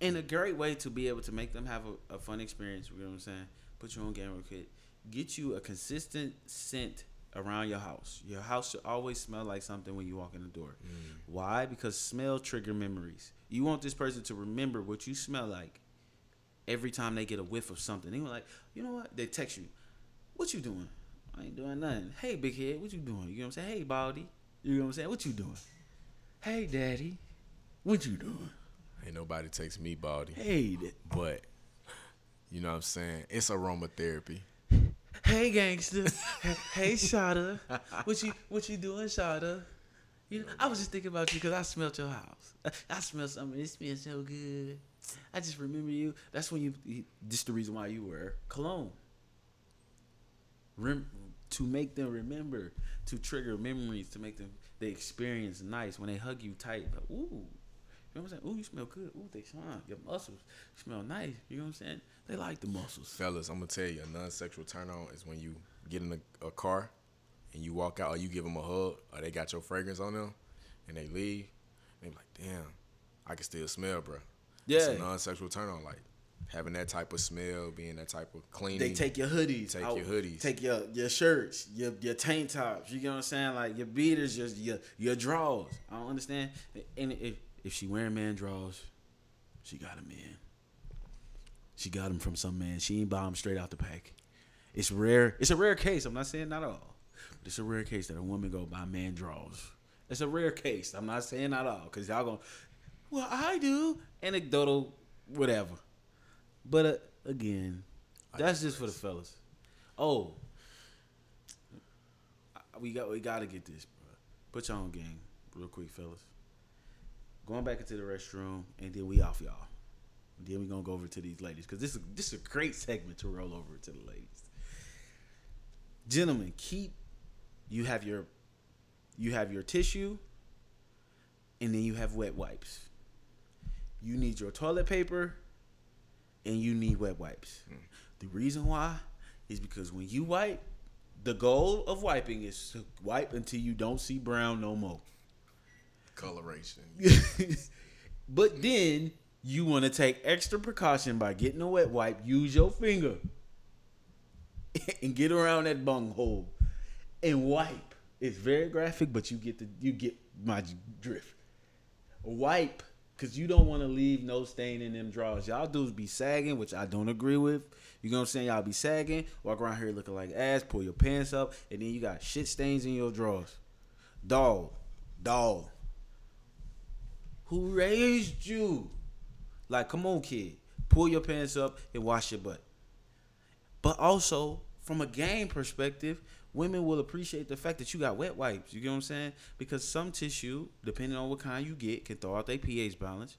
And a great way to be able to make them have a, a fun experience, you know what I'm saying? Put your own game real quick. Get you a consistent scent around your house. Your house should always smell like something when you walk in the door. Mm. Why? Because smell trigger memories. You want this person to remember what you smell like every time they get a whiff of something. They were like, you know what? They text you, what you doing? I ain't doing nothing. Hey, big head, what you doing? You know what I'm saying? Hey, Baldy. You know what I'm saying? What you doing? Hey, daddy. What you doing? Ain't nobody takes me baldy. Hey, But you know what I'm saying? It's aromatherapy. Hey, gangster. hey, Shada. What you what you doing, Shada? You know, I was just thinking about you because I smelled your house. I, smelled something. It smells so good. I just remember you. That's when you. you this the reason why you wear cologne. Rem, to make them remember, to trigger memories, to make them they experience nice. When they hug you tight, ooh, you know what I'm saying? Ooh, you smell good. Ooh, they shine. Your muscles smell nice. You know what I'm saying? They like the muscles. Fellas, I'm gonna tell you, a non-sexual turn on is when you get in a, a car and you walk out, or you give them a hug, or they got your fragrance on them, and they leave. And they be like, damn, I can still smell, bro. It's a Yeah. non-sexual turn on, like having that type of smell, being that type of cleaning. They take your hoodies, Take out, your hoodies. take your your shirts, your your tank tops. You get what I'm saying? Like your beaters, your your your drawers. I don't understand. And if if she wearing man drawers, she got a man. She got him from some man. She ain't buy him straight out the pack. It's rare. It's a rare case. I'm not saying not all, but it's a rare case that a woman go buy man drawers. It's a rare case. I'm not saying not all, cause y'all gonna. Well, I do anecdotal, whatever. But uh, again, that's just for the fellas. Oh, we got we got to get this, bro. Put your own game, real quick, fellas. Going back into the restroom, and then we off y'all. And then we gonna go over to these ladies because this is this is a great segment to roll over to the ladies. Gentlemen, keep you have your you have your tissue, and then you have wet wipes. You need your toilet paper, and you need wet wipes. Mm. The reason why is because when you wipe, the goal of wiping is to wipe until you don't see brown no more. Coloration. (laughs) but then you want to take extra precaution by getting a wet wipe. Use your finger (laughs) and get around that bung hole and wipe. It's very graphic, but you get the you get my drift. Wipe because you don't want to leave no stain in them drawers. Y'all dudes be sagging, which I don't agree with. You know what I'm saying? Y'all be sagging, walk around here looking like ass, pull your pants up, and then you got shit stains in your drawers. Dog, dog. Who raised you? Like, come on, kid. Pull your pants up and wash your butt. But also, from a game perspective, women will appreciate the fact that you got wet wipes. You get what I'm saying? Because some tissue, depending on what kind you get, can throw out their pH balance.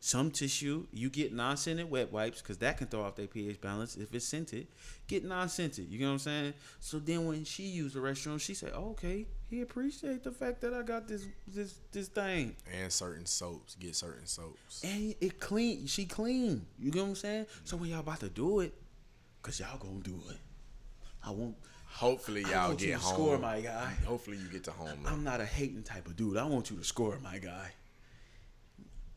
some tissue. You get non-scented wet wipes because that can throw off their pH balance. If it's scented, get non-scented. You know what I'm saying? So then when she used the restroom, she said, oh, "Okay, he appreciate the fact that I got this this this thing." And certain soaps, get certain soaps. And it clean. She clean. You get what I'm saying? So when y'all about to do it, cause y'all gonna do it. I won't. Hopefully y'all want you get to home. score, my guy. Hopefully you get to home. though. I'm not a hating type of dude. I want you to score, my guy.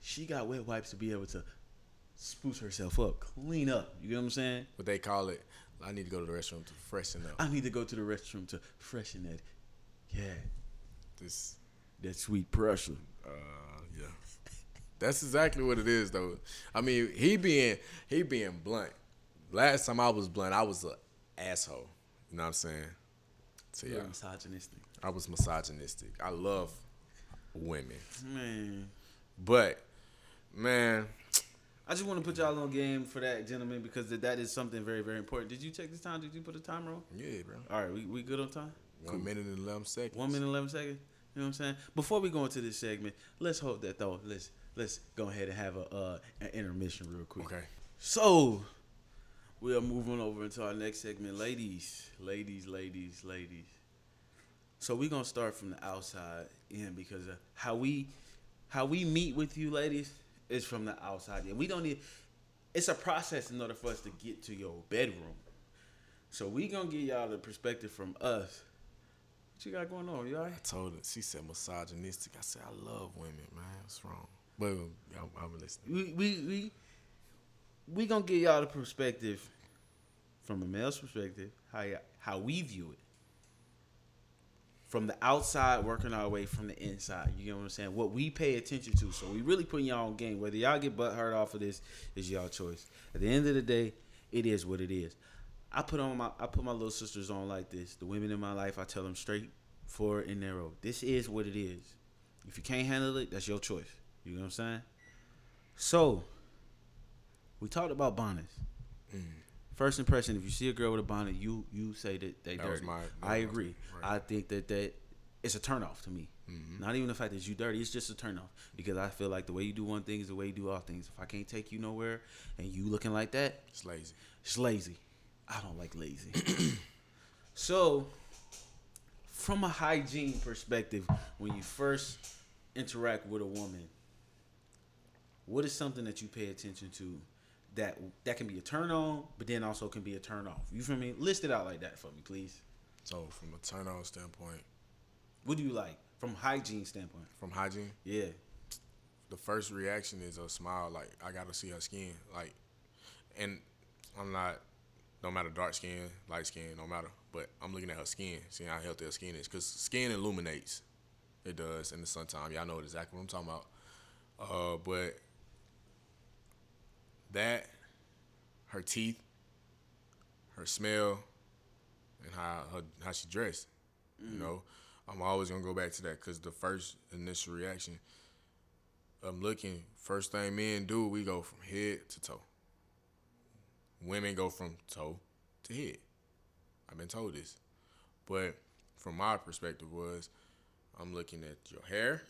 She got wet wipes to be able to spruce herself up, clean up. You get what I'm saying? What they call it. I need to go to the restroom to freshen up. I need to go to the restroom to freshen that. Yeah, This that sweet pressure. Uh, yeah. That's exactly what it is, though. I mean, he being he being blunt. Last time I was blunt, I was a asshole. You know what I'm saying? So yeah, Very misogynistic. I was misogynistic. I love women, Man, but man, I just want to put y'all on game for that, gentlemen, because that- that is something very, very important. Did you check this time? Did you put a timer on? yeah, bro. All right, we, we good on time? One minute and eleven seconds. One minute and eleven seconds. You know what I'm saying? Before we go into this segment, let's hold that though. Let's let's go ahead and have a uh, an intermission real quick. Okay. So we are moving over into our next segment, ladies, ladies, ladies, ladies. So we're gonna start from the outside in because uh, how we how we meet with you, ladies, is from the outside in. We don't need. It's a process in order for us to get to your bedroom. So we gonna give y'all the perspective from us. What you got going on, y'all? I told her. She said misogynistic. I said I love women, man. What's wrong? But I'm, I'm listening. we we we we gonna give y'all the perspective from a male's perspective, how how we view it. From the outside, working our way from the inside. You know what I'm saying? What we pay attention to. So we really putting y'all on game. Whether y'all get butt hurt off of this is y'all choice. At the end of the day, it is what it is. I put on my I put my little sisters on like this. The women in my life, I tell them straight forward and narrow. This is what it is. If you can't handle it, that's your choice. You know what I'm saying? So, we talked about bonnets. Mm. First impression: If you see a girl with a bonnet, you you say that they That dirty. my- I agree. right. I think that that it's a turnoff to me. Mm-hmm. Not even the fact that you dirty; it's just a turnoff because I feel like the way you do one thing is the way you do all things. If I can't take you nowhere and you looking like that, It's lazy. it's lazy. I don't like lazy. (clears throat) so, from a hygiene perspective, when you first interact with a woman, what is something that you pay attention to that that can be a turn on, but then also can be a turn off? You feel me? List it out like that for me, please. So from a turn on standpoint, What do you like from hygiene standpoint? from hygiene, Yeah. the first reaction is a smile. Like I gotta see her skin. Like, and I'm not. No matter dark skin, light skin, no matter. But I'm looking at her skin, seeing how healthy her skin is, cause skin illuminates. It does in the summertime. Y'all know exactly what I'm talking about. Uh, but that, her teeth, her smell, and how her, how she dressed. You know, I'm always gonna go back to that because the first initial reaction, I'm looking. First thing men do, we go from head to toe. Women go from toe to head. I've been told this, but from my perspective was, I'm looking at your hair,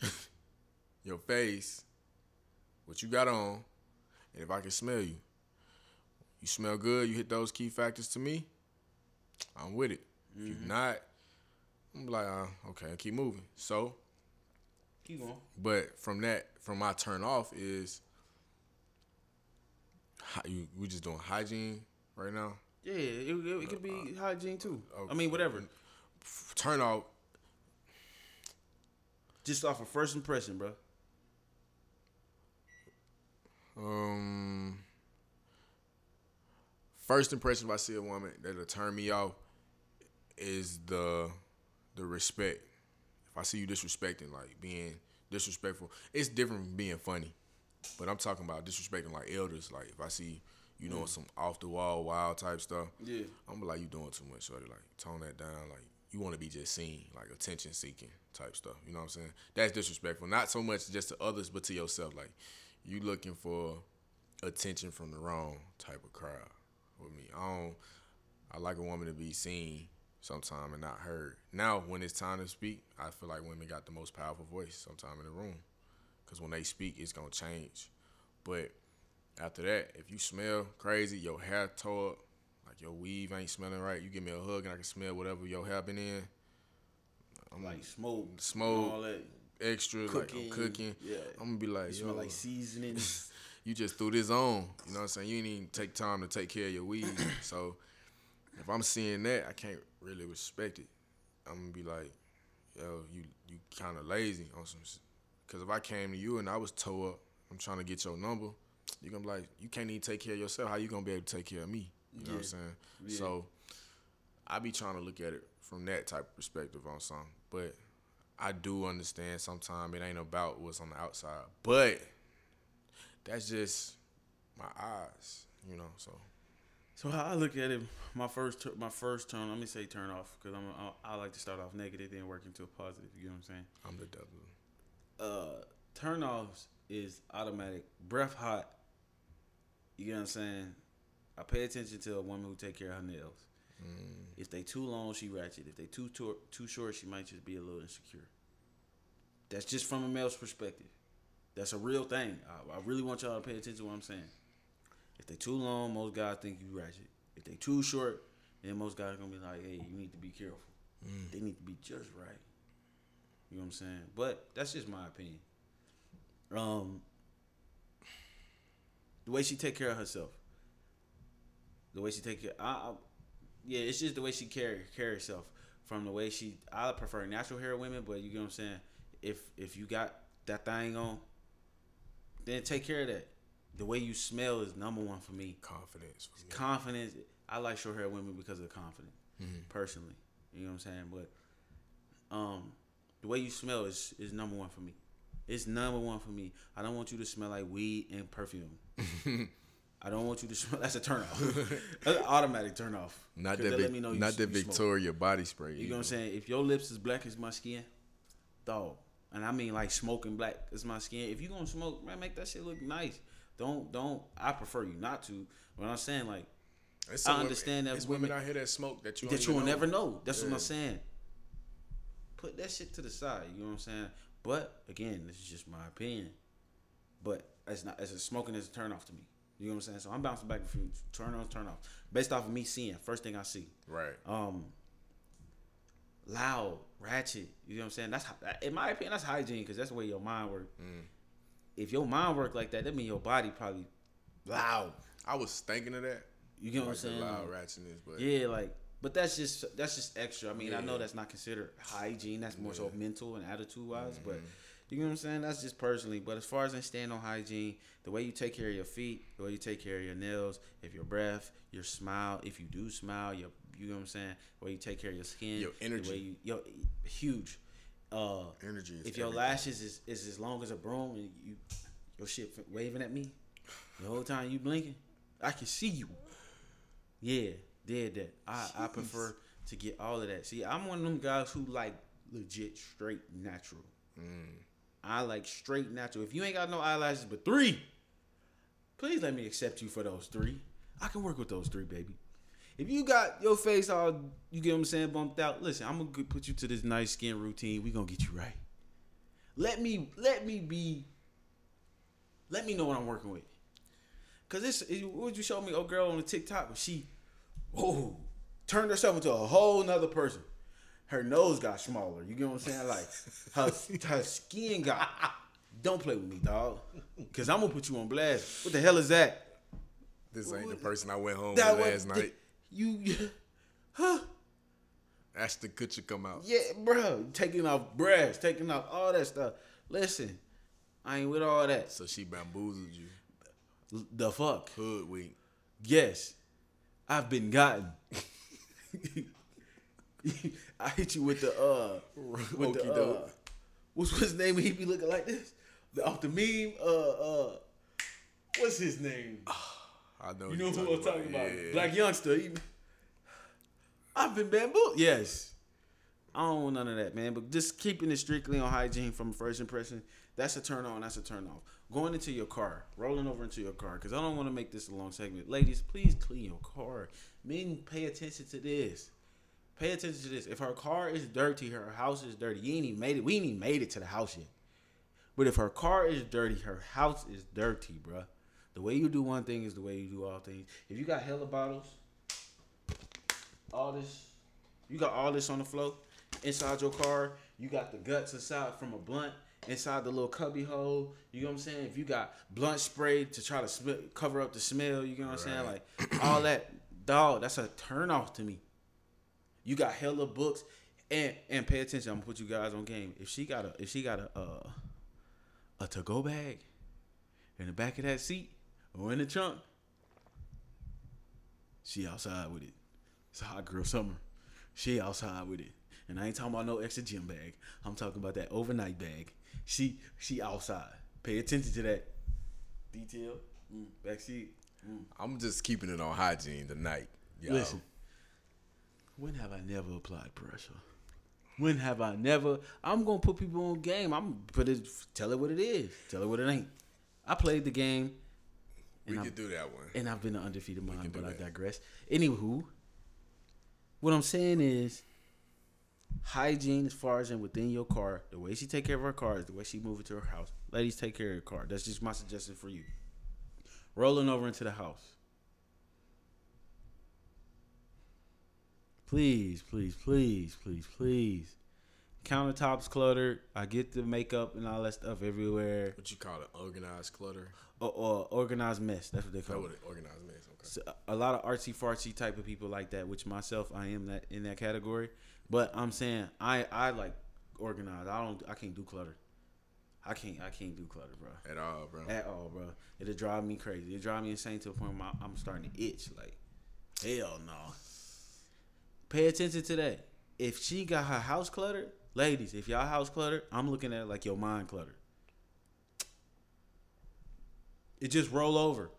(laughs) your face, what you got on, and if I can smell you. You smell good. You hit those key factors to me. I'm with it. If you're not, I'm like, uh, okay, keep moving. So, Keep going. but from that, from my turn off is, you, we just doing hygiene right now. Yeah, it, it, it could be hygiene too. I mean, whatever. Turn off, Just off of first impression, bro. um, first impression if I see a woman that'll turn me off is the the respect. If I see you disrespecting, like being disrespectful, it's different from being funny. But I'm talking about disrespecting like elders. Like if I see you doing mm. some off the wall wild type stuff, Yeah. I'm like, you doing too much, shorty. Like, tone that down. Like, you want to be just seen, like attention seeking type stuff. You know what I'm saying? That's disrespectful. Not so much just to others, but to yourself. Like, you looking for attention from the wrong type of crowd with me. I don't. I like a woman to be seen sometime and not heard. Now, when it's time to speak, I feel like women got the most powerful voice sometime in the room. Because when they speak, it's going to change. But after that, if you smell crazy, your hair tore up, like your weave ain't smelling right, you give me a hug and I can smell whatever your hair been in. I'm Like smoke, Smoke, all that. extra, like Cooking, I'm cooking. yeah. I'm gonna be like, You smell like seasonings. (laughs) you just threw this on. You know what I'm saying? You didn't even take time to take care of your weed. (coughs) so if I'm seeing that, I can't really respect it. I'm gonna be like, yo, you you kind of lazy on some. Because if I came to you and I was toe up, I'm trying to get your number. you're gonna be like, you can't even take care of yourself. How you gonna be able to take care of me? You know what I'm saying? Yeah. So I be trying to look at it from that type of perspective on something. But I do understand sometimes it ain't about what's on the outside. But that's just my eyes, you know. So So how I look at it, my first my first turn, let me say turn off because I'm I, I like to start off negative then work into a positive. You know what I'm saying? I'm the devil. Uh, turn offs is automatic. Breath hot. You know what I'm saying? I pay attention to a woman who take care of her nails. If they too long, she ratchet. If they too tor- too short, she might just be a little insecure. That's just from a male's perspective. That's a real thing. I, I really want y'all to pay attention to what I'm saying. If they too long, most guys think you ratchet. If they too short, then most guys gonna be like, "Hey, you need to be careful. They need to be just right." You know what I'm saying? But that's just my opinion. Um, the way she take care of herself, the way she take care, I, I, yeah, it's just the way she carry carry herself. From the way she, I prefer natural hair women, but you get what I'm saying. If if you got that thing on, then take care of that. The way you smell is number one for me. Confidence. For me. Confidence. I like short hair women because of the confidence. Personally, you know what I'm saying. But um, the way you smell is is number one for me. It's number one for me. I don't want you to smell like weed and perfume. (laughs) I don't want you to smell. That's a turn off. That's an automatic turn off. Not that, Vic- let me know you- not that you smoke. Victoria body spray. You know what I'm saying? If your lips is black as my skin, dog, and I mean like smoking black as my skin. If you gonna smoke, man, make that shit look nice. Don't don't. I prefer you not to. But I'm saying like I understand that It's women women- out here that smoke that you that you will never know. That's what I'm saying. Put that shit to the side. You know what I'm saying? But again, this is just my opinion. But it's not as a smoking is a turn off to me. You know what I'm saying? So I'm bouncing back and forth. Turn on, turn off. Based off of me seeing. First thing I see. Right. Um loud, ratchet. You know what I'm saying? That's in my opinion, that's hygiene because that's the way your mind works. Mm. If your mind work like that, that mean your body probably loud. I was thinking of that. You get what I'm saying? loud ratchetness, but Yeah, like, but that's just that's just extra. I mean, I know that's not considered hygiene. That's more so Yeah. Mm-hmm. mental and attitude wise. But you know what I'm saying? That's just personally. But as far as I stand on hygiene, the way you take care of your feet, the way you take care of your nails, if your breath, your smile, if you do smile, your you know what I'm saying, the way you take care of your skin, Your the energy. way you, your huge. Uh, energy if your everything. lashes is, is as long as a broom and you your shit waving at me the whole time you blinking, I can see you. Yeah, did that. I, I prefer to get all of that. See, I'm one of them guys who like legit straight natural. Mm. I like straight natural. If you ain't got no eyelashes but three, please let me accept you for those three. I can work with those three, baby. If you got your face all, you get what I'm saying, bumped out. Listen, I'm gonna put you to this nice skin routine. We gonna get you right. Let me, let me be. Let me know what I'm working with. Cause this, would you show me? Oh, girl on the TikTok, she, oh, turned herself into a whole nother person. Her nose got smaller. You get what I'm saying? Like her, (laughs) her skin got. Don't play with me, dog. Cause I'm gonna put you on blast. What the hell is that? this ain't the person I went home That with last the- night. You, (laughs) huh? Ashton Kutcher to come out. Yeah, bro. Taking off breasts, taking off all that stuff. Listen, I ain't with all that. So she bamboozled you. The fuck. Hoodwink. Yes, I've been gotten. (laughs) I hit you with the uh, with the uh, what's what's his name? when He be looking like this. The off the meme. Uh, uh, what's his name? (sighs) I know You know who I'm talking about? Yeah. Black youngster. He, (sighs) I've been bamboo. Yes. I don't want none of that, man. But just keeping it strictly on hygiene from first impression, that's a turn on. That's a turn off. Going into your car, rolling over into your car, because I don't want to make this a long segment. Ladies, please clean your car. Men, pay attention to this. Pay attention to this. If her car is dirty, her house is dirty. You ain't even made it. We ain't even made it to the house yet. But if her car is dirty, her house is dirty, bruh. The way you do one thing is the way you do all things. If you got hella bottles, all this, you got all this on the floor inside your car. You got the guts aside from a blunt inside the little cubby hole. You know what I'm saying? If you got blunt spray to try to sm- cover up the smell, you know what I'm saying? Like all that, dog. That's a turn off to me. You got hella books, and and pay attention. I'm gonna put you guys on game. If she got a if she got a uh, a to go bag in the back of that seat or in the trunk, she outside with it. It's a hot girl summer. She outside with it. And I ain't talking about no extra gym bag. I'm talking about that overnight bag. She she outside. Pay attention to that detail. Mm, back seat. Mm. I'm just keeping it on hygiene tonight. Yo. Listen. When have I never applied pressure? When have I never? I'm gonna put people on game. I'm put it. Tell it what it is. Tell it what it ain't. I played the game. we could I'm- do that one. and I've been an undefeated mind, can but I digress. Anywho, what I'm saying is hygiene as far as in within your car, the way she take care of her car is the way she move it to her house. Ladies, take care of your car. That's just my suggestion for you. Rolling over into the house. Please, please, please, please, please. Countertops cluttered. I get the makeup and all that stuff everywhere. What you call it? Organized clutter. Or, or organized mess. That's what they call it. organized mess. Okay. So, a lot of artsy fartsy type of people like that, which myself I am that in that category. But I'm saying I I like organized. I don't I can't do clutter. I can't I can't do clutter, bro. At all, bro. At all, bro. It'll drive me crazy. It drive me insane to the point where I'm starting to itch. Like, hell no. Pay attention to that. If she got her house cluttered, ladies, if y'all house cluttered, I'm looking at it like your mind cluttered. It just roll over.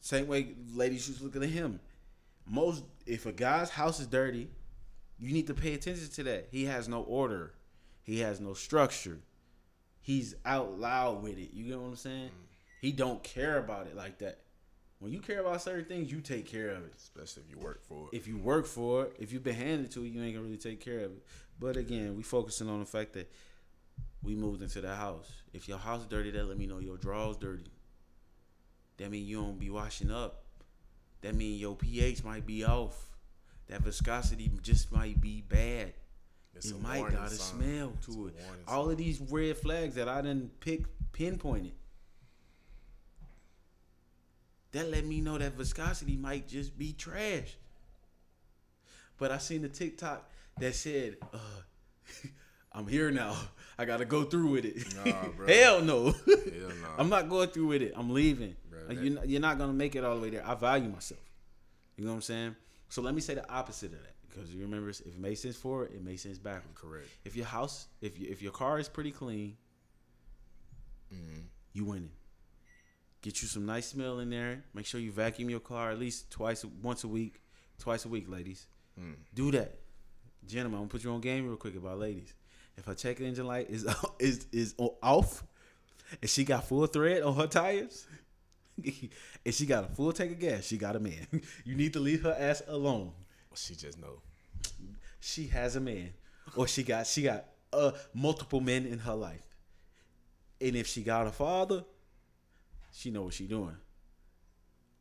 Same way ladies used to look at him. Most if a guy's house is dirty, you need to pay attention to that. He has no order. He has no structure. He's out loud with it. You get what I'm saying? Mm. He don't care about it like that. When you care about certain things, you take care of it. Especially if you work for it. If you work for it, if you've been handed to it, you ain't gonna really take care of it. But again, we focusing on the fact that we moved into the house. If your house dirty, that let me know your drawers dirty. That mean you don't be washing up. That mean your pH might be off. That viscosity just might be bad. It's it might got a sign. smell to a it. All sign. of these red flags that I didn't pick pinpointed. That let me know that viscosity might just be trash. But I seen the TikTok that said, uh, (laughs) "I'm here now. I gotta go through with it." Nah, (laughs) bro. Hell no. Hell (laughs) nah. I'm not going through with it. I'm leaving. Like, that- you're, not, you're not gonna make it all the way there. I value myself. You know what I'm saying? So let me say the opposite of that because you remember if it makes sense forward, it makes sense backward. Correct. If your house, if you, if your car is pretty clean, Mm-hmm. you winning. Get you some nice smell in there. Make sure you vacuum your car at least twice, once a week, twice a week, ladies. Mm. Do that, gentlemen. I'm gonna put you on game real quick about ladies. If her check engine light is (laughs) is is off, and she got full thread on her tires, (laughs) and she got a full tank of gas, she got a man. (laughs) You need to leave her ass alone. She just know. She has a man, or she got she got uh multiple men in her life. And if she got a father, she know what she doing.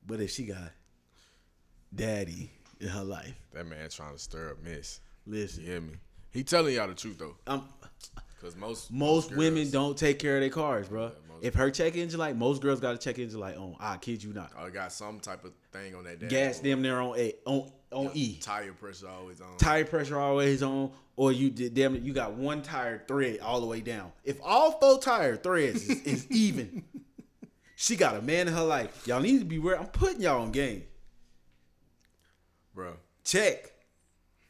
But if she got daddy in her life, That man trying to stir up mess. listen, You hear me? He telling y'all the truth though, I'm, cause most most girls- women don't take care of their cars, bro. If her check engine light, most girls got a check engine light on. I kid you not. I got some type of thing on that. Gas them there on a on on E. Tire pressure always on. tire pressure always on, or you did damn it, you got one tire thread all the way down. If all four tire threads is, is (laughs) even, she got a man in her life. Y'all need to be where I'm putting y'all on game. bro. Check.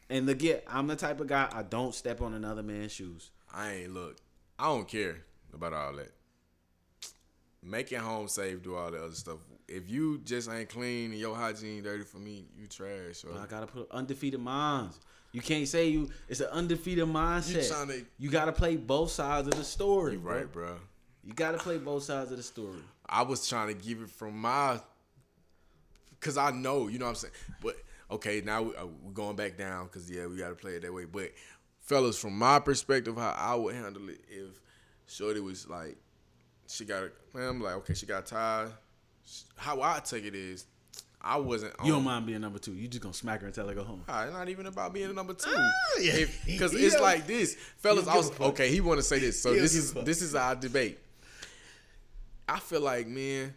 And again, I'm the type of guy I don't step on another man's shoes. I ain't look. I don't care about all that. Make it home safe. Do all the other stuff. If you just ain't clean and your hygiene dirty for me, you trash. So I gotta put undefeated minds. You can't say you. It's an undefeated mindset. tryna- you gotta play both sides of the story, you bro. right, bro. You gotta play both sides of the story. I was trying to give it from my, cause I know, you know what I'm saying. But okay, now we, uh, we're going back down, cause yeah, we got to play it that way. But fellas, from my perspective, how I would handle it if Shorty was like, she got, a, man, I'm like, okay, she got a tire, how I take it is, I wasn't. You don't on- mind being number two. You just gonna smack her and tell her go home. Ah, it's not even about being a number two. yeah. Because He (laughs) it's don't- like this, fellas. I was okay. He want to say this, so this is this is our debate. I feel like, man,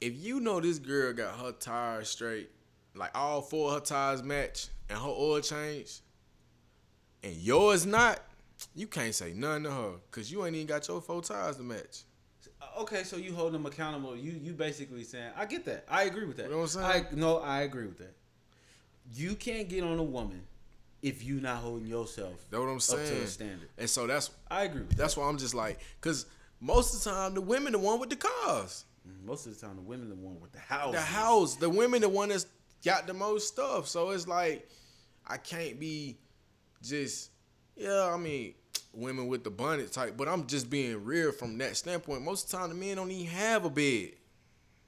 if you know this girl got her tires straight, like all four of her tires match, and her oil change, and yours not, you can't say nothing to her because you ain't even got your four tires to match. Uh, okay, so you hold them accountable. You you basically saying I get that. I agree with that. You know what I'm saying? I no, I agree with that. You can't get on a woman if you not holding yourself That's what I'm saying. up to a standard. And so that's I agree with that. that's why I'm just like, cause most of the time the women the one with the cars. Mm, most of the time, the women the one with the house. the house, the women, the one that's got the most stuff. So it's like I can't be just yeah. I mean, women with the bonnet type, but I'm just being real from that standpoint. Most of the time, the men don't even have a bed.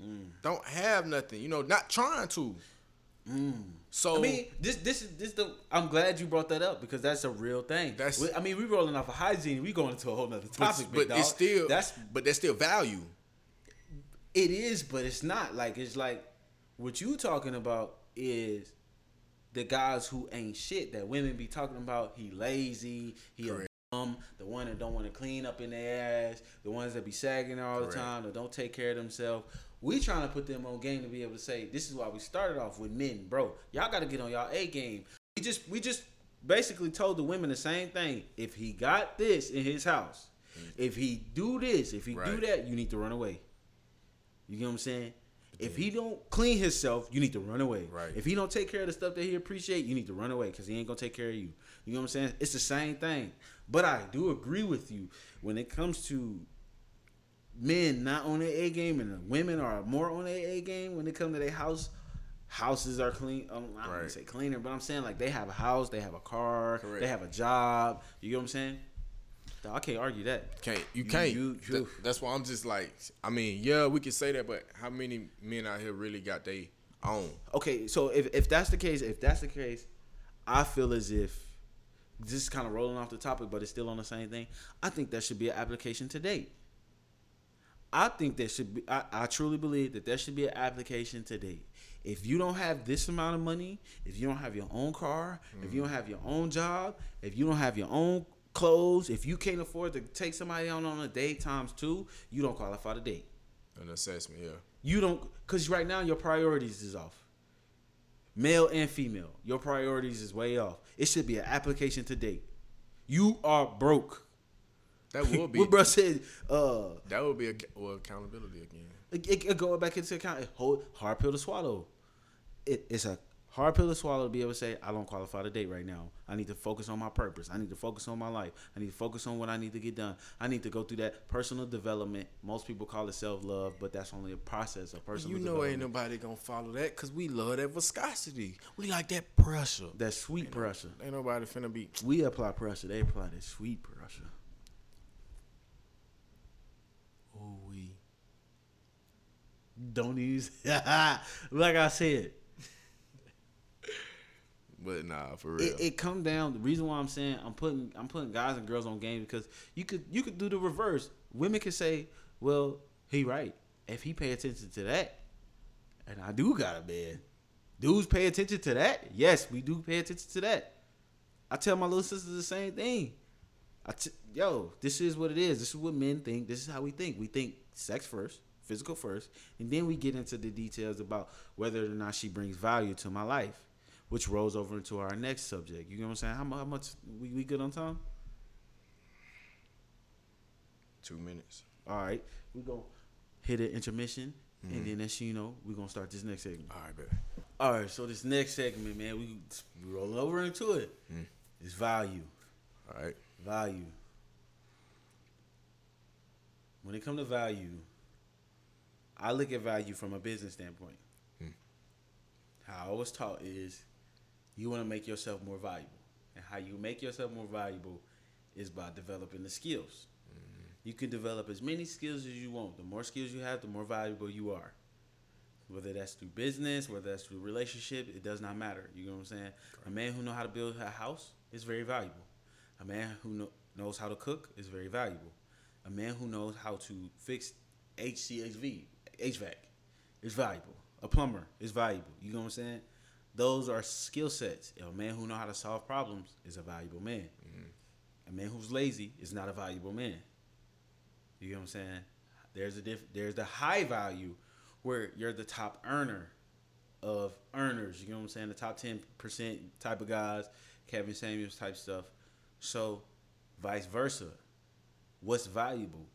Mm. Don't have nothing. You know, not trying to. Mm. So I mean, this this is this the. I'm glad you brought that up because that's a real thing. That's- We- I mean, we rolling off of hygiene. We going into a whole nother but, topic, but dog. it's still that's but there's still value. It is, but it's not. Like it's like what you talking about is the guys who ain't shit that women be talking about. He lazy. He Correct. a bum. The one that don't want to clean up in their ass. The ones that be sagging all the time. That don't take care of themselves. We trying to put them on game to be able to say this is why we started off with men, bro. Y'all got to get on y'all A game. We just we just basically told the women the same thing. If he got this in his house, mm. if he do this, if he do that, you need to run away. You get what I'm saying? If he don't clean himself, you need to run away. Right. If he don't take care of the stuff that he appreciate, you need to run away because he ain't gonna take care of you. You know what I'm saying? It's the same thing. But I do agree with you when it comes to men not on their A game and women are more on their A game when it comes to their house. Houses are clean. Um, I don't Right. to say cleaner, but I'm saying like they have a house, they have a car, Correct. they have a job. You get what I'm saying? I can't argue that. Can't you can't. you- you- that's why I'm just like. I mean, yeah, we can say that, but how many men out here really got they own? okay, so if, if that's the case, if that's the case, I feel as if this is kind of rolling off the topic, but it's still on the same thing. I think that should be an application to date. I think there should be. I, I truly believe that there should be an application to date. If you don't have this amount of money, if you don't have your own car, if you mm-hmm. don't have your own job, if you don't have your own clothes, if you can't afford to take somebody out on a date times two, you don't qualify to date. An assessment, yeah. You don't, because right now your priorities is off. Male and female, your priorities is way off. It should be an application to date. You are broke. That will (laughs) be. what bro said, uh, That would be a well, accountability again. it, it, it go back into account. Hold hard pill to swallow. It, it's a hard pill to swallow to be able to say, I don't qualify to date right now. I need to focus on my purpose. I need to focus on my life. I need to focus on what I need to get done. I need to go through that personal development. Most people call it self love, but that's only a process of personal You know, ain't nobody gonna follow that because we love that viscosity. We like that pressure. that sweet pressure. Ain't nobody finna be. We apply pressure. They apply that sweet pressure. Ooh, we. Don't use (laughs) like I said. But nah, for real. It, it come down. The reason why I'm saying I'm putting I'm putting guys and girls on game because you could you could do the reverse. Women could say, "Well, he right. If he pay attention to that, and I do got a man, Dudes pay attention to that. Yes, we do pay attention to that. I tell my little sisters the same thing. I t- yo, this is what it is. This is what men think. This is how we think. We think sex first, physical first, and then we get into the details about whether or not she brings value to my life, which rolls over into our next subject. You know what I'm saying? How, how much we, we good on time? Two minutes. All right, we gonna hit an intermission, and mm-hmm. then next thing you know, we gonna start this next segment. All right, baby. All right, so this next segment, man, we we rolling over into it. Mm. It's value. All right. value. When it comes to value, I look at value from a business standpoint. Mm. How I was taught is you want to make yourself more valuable. And how you make yourself more valuable is by developing the skills. Mm-hmm. You can develop as many skills as you want. The more skills you have, the more valuable you are. Whether that's through business, whether that's through relationship, it does not matter. You know what I'm saying? A man who know how to build a house is very valuable. A man who know, knows how to cook is very valuable. A man who knows how to fix HCHV, HVAC is valuable. A plumber is valuable. You know what I'm saying? Those are skill sets. A man who know how to solve problems is a valuable man. Mm-hmm. A man who's lazy is not a valuable man. You know what I'm saying? There's a diff- there's the high value where you're the top earner of earners. You know what I'm saying? The top ten percent type of guys, Kevin Samuels type stuff. So, vice versa. What's valuable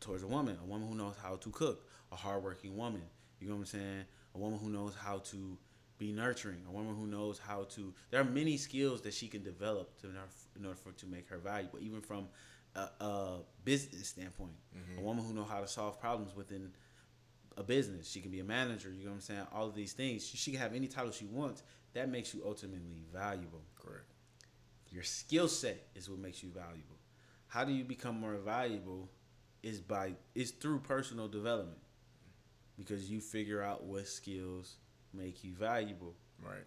towards a woman? A woman who knows how to cook, a hardworking woman. You know what I'm saying? A woman who knows how to be nurturing, a woman who knows how to. There are many skills that she can develop to in order, for to make her valuable, even from a, a business standpoint. A mm-hmm. woman who knows how to solve problems within a business. She can be a manager. You know what I'm saying? All of these things. She, she can have any title she wants. That makes you ultimately valuable. Correct. Your skill set is what makes you valuable. How do you become more valuable? Is by it's through personal development. Because you figure out what skills make you valuable. Right.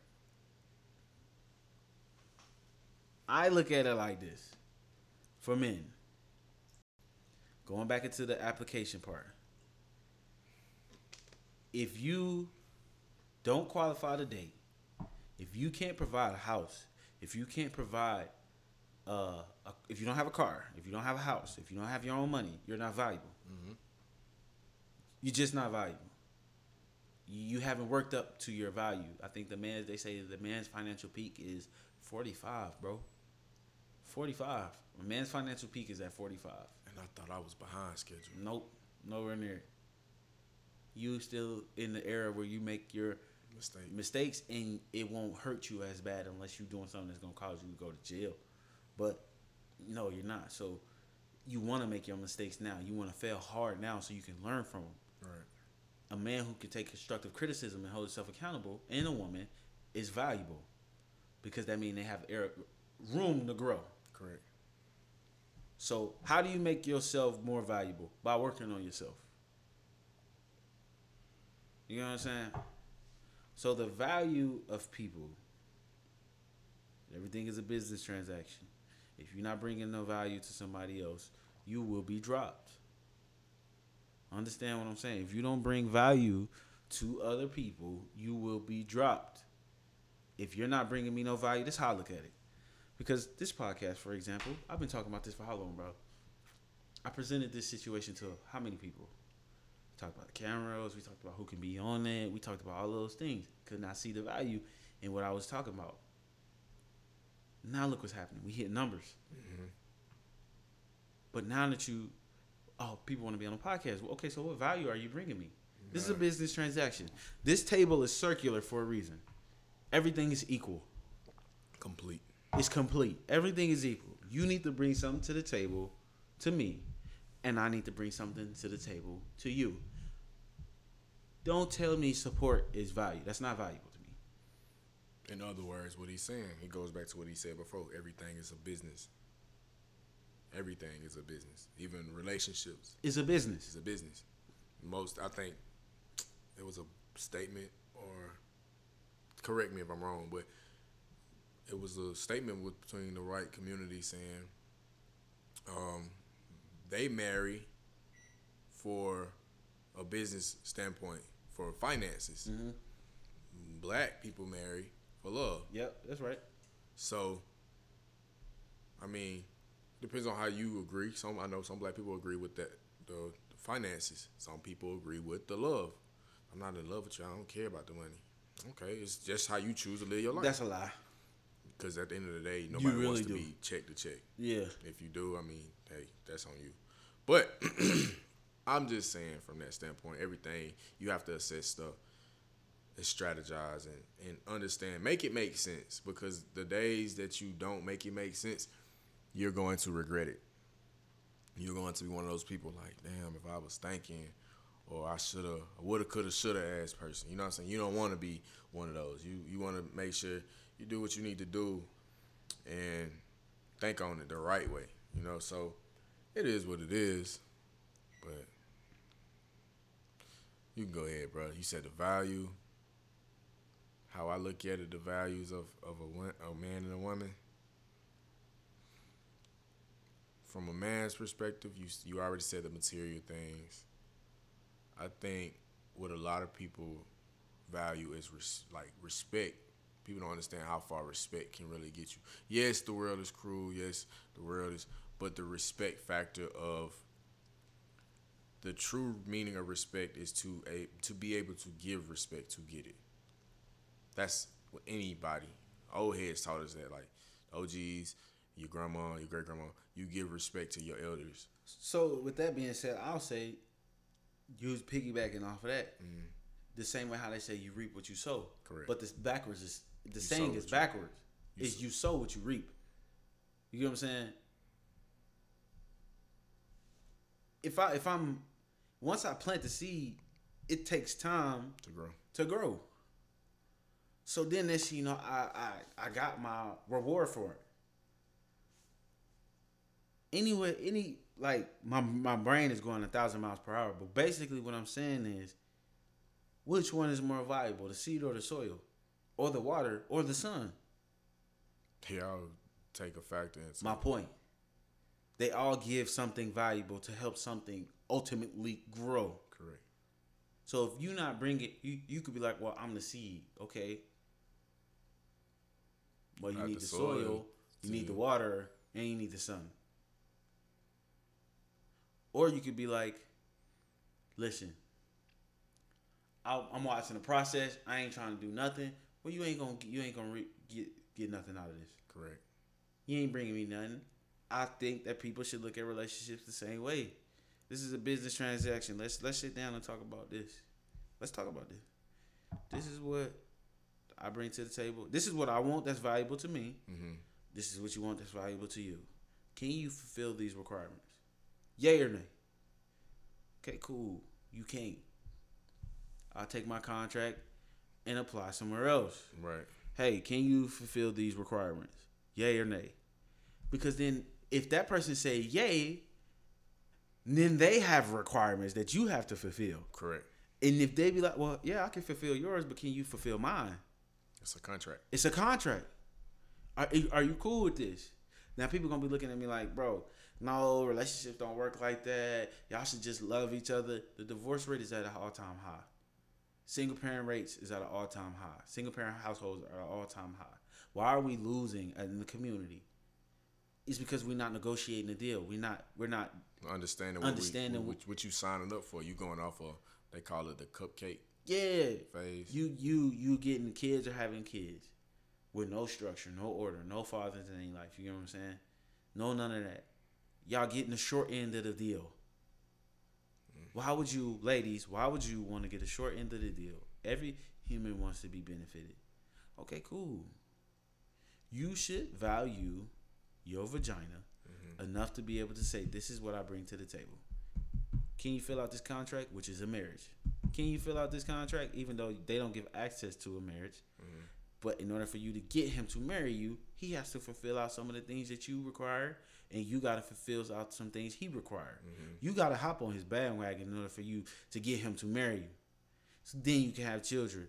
I look at it like this. For men. Going back into the application part. If you don't qualify to date, if you can't provide a house, if you can't provide uh, a, if you don't have a car, if you don't have a house, if you don't have your own money, you're not valuable. You're just not valuable. You haven't worked up to your value. I think the man, they say the man's financial peak is 45, bro. 45. A man's financial peak is at 45. And I thought I was behind schedule. Nope, nowhere near. You still in the era where you make your Mistake. mistakes and it won't hurt you as bad unless you're doing something that's gonna cause you to go to jail. But no, you're not. So you want to make your mistakes now. You want to fail hard now so you can learn from them. Right. A man who can take constructive criticism and hold himself accountable, and a woman, is valuable because that means they have air, room to grow. Correct. So how do you make yourself more valuable? By working on yourself. You know what I'm saying? So the value of people, everything is a business transaction. If you're not bringing no value to somebody else, you will be dropped. Understand what I'm saying? If you don't bring value to other people, you will be dropped. If you're not bringing me no value, I look at it. Because this podcast, for example, I've been talking about this for how long, bro? I presented this situation to how many people? We talked about the cameras. We talked about who can be on it. We talked about all those things. Could not see the value in what I was talking about. Now look what's happening. We hit numbers. Mm-hmm. But now that you, oh, people want to be on a podcast. Well, okay, so what value are you bringing me? This is a business transaction. This table is circular for a reason. Everything is equal. Complete. It's complete. Everything is equal. You need to bring something to the table to me, and I need to bring something to the table to you. Don't tell me support is value. That's not valuable to me. In other words, what he's saying, he goes back to what he said before. Everything is a business. Everything is a business. Even relationships It's a business. is a business. Most, I think, it was a statement, or correct me if I'm wrong, but it was a statement with, between the right community saying um, they marry for a business standpoint for finances. Black people marry for love. Yep, that's right. So, I mean, depends on how you agree. Some I know some black people agree with that the, the finances. Some people agree with the love. I'm not in love with you. I don't care about the money. Okay, it's just how you choose to live your life. That's a lie. Because at the end of the day, nobody really wants to do. be check to check. Yeah. If you do, I mean, hey, that's on you. But (clears throat) I'm just saying from that standpoint, everything you have to assess stuff and strategize and, and understand. Make it make sense because the days that you don't make it make sense, you're going to regret it. You're going to be one of those people like, damn, if I was thinking or I should have, woulda, coulda, shoulda ass person. You know what I'm saying? You don't want to be one of those. You you want to make sure you do what you need to do and think on it the right way. You know, so it is what it is. But you can go ahead, bro. You said the value. How I look at it, the values of of a, a man and a woman. From a man's perspective, you you already said the material things. I think what a lot of people value is res- like respect. People don't understand how far respect can really get you. Yes, the world is cruel. Yes, the world is, but the respect factor of the true meaning of respect is to a to be able to give respect to get it. That's what anybody. Old heads taught us that, like oh, OGs, your grandma, your great grandma, you give respect to your elders. So with that being said, I'll say use piggybacking off of that. Mm-hmm. The same way how they say you reap what you sow. Correct. But this backwards is the sow saying is you- backwards. you Is you sow what you reap. You get what I'm saying? If I if I'm once I plant the seed, it takes time To grow. to grow. So then this, you know, I I, I got my reward for it. Anyway, any like my my brain is going a thousand miles per hour, but basically what I'm saying is, which one is more valuable, the seed or the soil, or the water or the sun? They all take a factor in. My point. They all give something valuable to help something ultimately grow. Correct. So if you not bring it, you you could be like, well, I'm the seed, okay. Well, you Got need the the soil soil, you need the water, and you need the sun. Or you could be like, listen, I, I'm watching the process. I ain't trying to do nothing. Well, you ain't gonna you ain't gonna re- get get nothing out of this. Correct. You ain't bringing me nothing. I think that people should look at relationships the same way. This is a business transaction. Let's let's sit down and talk about this. Let's talk about this. This is what I bring to the table. This is what I want that's valuable to me. Mm-hmm. This is what you want that's valuable to you. Can you fulfill these requirements? Yay or nay? Okay, cool. You can't. I'll take my contract and apply somewhere else Right. hey, can you fulfill these requirements? Yay or nay? Because then if that person say yay, then they have requirements that you have to fulfill. Correct. And if they be like, well, yeah, I can fulfill yours, but can you fulfill mine? It's a contract. It's a contract. Are, are you cool with this? Now people gonna be looking at me like, bro, no, relationships don't work like that. Y'all should just love each other. The divorce rate is at an all time high. Single parent rates is at an all time high. Single parent households are at an all time high. Why are we losing in the community? It's because we're not negotiating a deal. We're not. We're not. Understanding what, Understanding we, what, what you signing up for. You going off of they call it the cupcake Yeah. phase. You you you getting kids or having kids with no structure, no order, no fathers in their life. You know what I'm saying? No none of that. Y'all getting the short end of the deal. Mm. Why would you, ladies? Why would you want to get the short end of the deal? Every human wants to be benefited. Okay, cool. You should value your vagina mm-hmm. enough to be able to say, "This is what I bring to the table." Can you fill out this contract, which is a marriage? Can you fill out this contract, even though they don't give access to a marriage? Mm-hmm. But in order for you to get him to marry you, he has to fulfill out some of the things that you require, and you got to fulfill out some things he require. Mm-hmm. You got to hop on his bandwagon in order for you to get him to marry you. So then you can have children.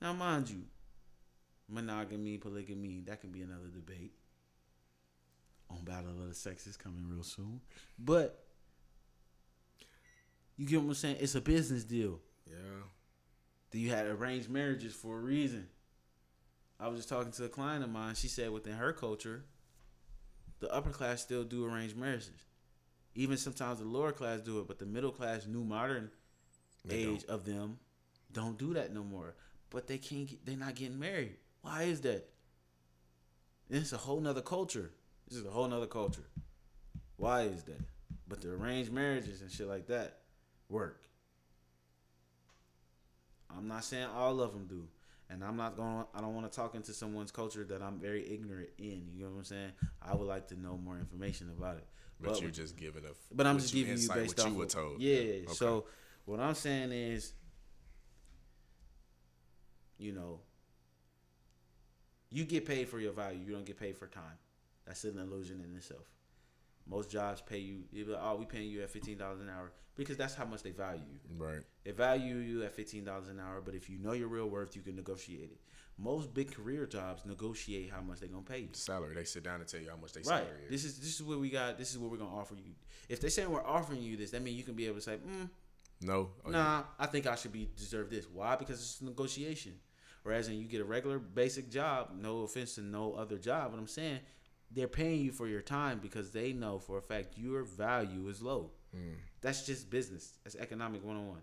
Now, mind you, monogamy, polygamy, that can be another debate. On Battle of the Sexes coming real soon. But you get what I'm saying? It's a business deal. Yeah. Then you had arranged marriages for a reason. I was just talking to a client of mine. She said within her culture, the upper class still do arranged marriages. Even sometimes the lower class do it, but the middle class, new modern They age of them, don't do that no more. But they can't. Get, they're not getting married. Why is that? It's a whole nother culture. This is a whole nother culture. Why is that? But the arranged marriages and shit like that work. I'm not saying all of them do. And I'm not going. I don't want to talk into someone's culture that I'm very ignorant in. You know what I'm saying? I would like to know more information about it. But you're just giving a. But I'm just giving you based what off. you were told. Yeah. Okay. So what I'm saying is, you know, you get paid for your value. You don't get paid for time. That's an illusion in itself. Most jobs pay you. like, oh, we paying you at fifteen dollars an hour because that's how much they value you. Right. They value you at fifteen dollars an hour, but if you know your real worth, you can negotiate it. Most big career jobs negotiate how much they're gonna pay you. Salary. They sit down and tell you how much they Right. salary is. This is this is what we got. This is what we're gonna offer you. If they say we're offering you this, that means you can be able to say, mm, No. Oh, yeah. Nah, I think I should be deserve this. Why? Because it's a negotiation. Whereas when you get a regular basic job, no offense to no other job, but I'm saying they're paying you for your time because they know for a fact your value is low. Mm. That's just business. That's economic 101.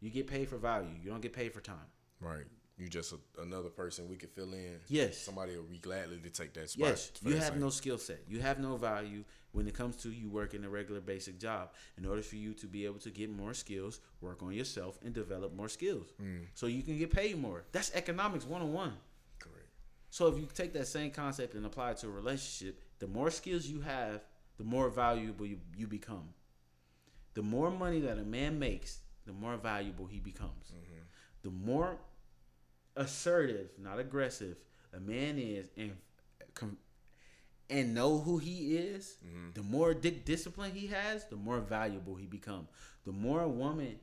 You get paid for value. You don't get paid for time. Right. You just a, another person we could fill in. Yes. Somebody will be gladly to take that spot. Yes, you have no skill set. You have no value when it comes to you working a regular basic job. In order for you to be able to get more skills, work on yourself and develop more skills, Mm. so you can get paid more. That's economics 101. So if you take that same concept and apply it to a relationship, the more skills you have, the more valuable you, you become. The more money that a man makes, the more valuable he becomes. Mm-hmm. The more assertive, not aggressive, a man is and and know who he is, mm-hmm. the more di- discipline he has, the more valuable he become. The more a woman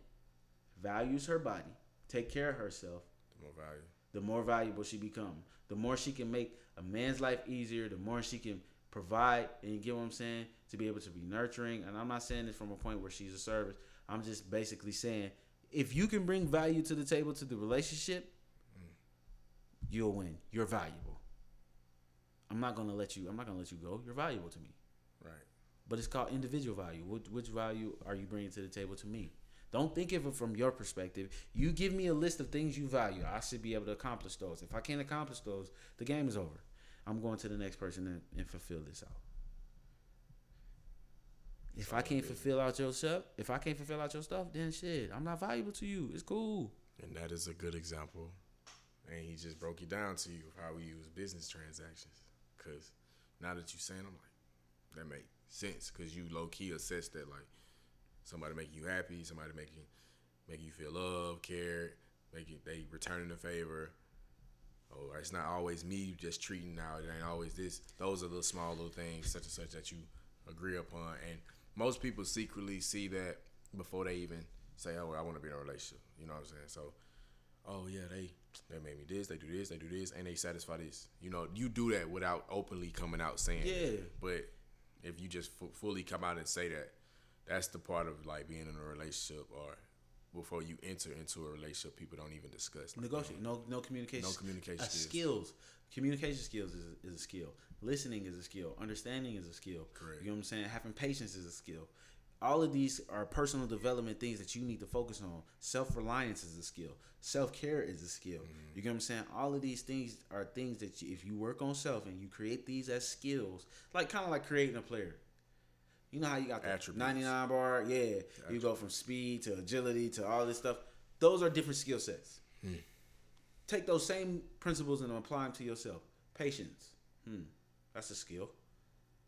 values her body, take care of herself, The more value. The more valuable she become. The more she can make a man's life easier, the more she can provide and you get what I'm saying to be able to be nurturing. And I'm not saying this from a point where she's a service. I'm just basically saying if you can bring value to the table to the relationship, you'll win. You're valuable. I'm not gonna let you. I'm not gonna let you go. You're valuable to me. Right. But it's called individual value. Which, which value are you bringing to the table to me? Don't think of it from your perspective. You give me a list of things you value. I should be able to accomplish those. If I can't accomplish those, the game is over. I'm going to the next person and, and fulfill this out. If I can't fulfill out your stuff, if I can't fulfill out your stuff, then shit, I'm not valuable to you. It's cool. And that is a good example. And he just broke it down to you how we use business transactions. Cause now that you saying, I'm like, that make sense. Cause you low key assess that like somebody make you happy, somebody you make you feel loved, cared, make you they returning the favor. Oh, it's not always me just treating now. It ain't always this. Those are the small little things, such and such, that you agree upon. And most people secretly see that before they even say, "Oh, I want to be in a relationship." You know what I'm saying? So, oh yeah, they they made me this, they do this, they do this, and they satisfy this. You know, you do that without openly coming out saying. Yeah. It. But if you just fu- fully come out and say that, that's the part of like being in a relationship or before you enter into a relationship, people don't even discuss. Like, Negotiate. No, no communication. No communication Uh, skills. skills. Communication skills is a, is a skill. Listening is a skill. Understanding is a skill. Correct. You know what I'm saying? Having patience is a skill. All of these are personal development things that you need to focus on. Self reliance is a skill. Self care is a skill. Mm-hmm. You get what I'm saying? All of these things are things that you, if you work on self and you create these as skills, like kind of like creating a player. You know how you got the Attributes. 99 bar? Yeah. You go from speed to agility to all this stuff. Those are different skill sets. Take those same principles and apply them to yourself. Patience. Hmm. That's a skill.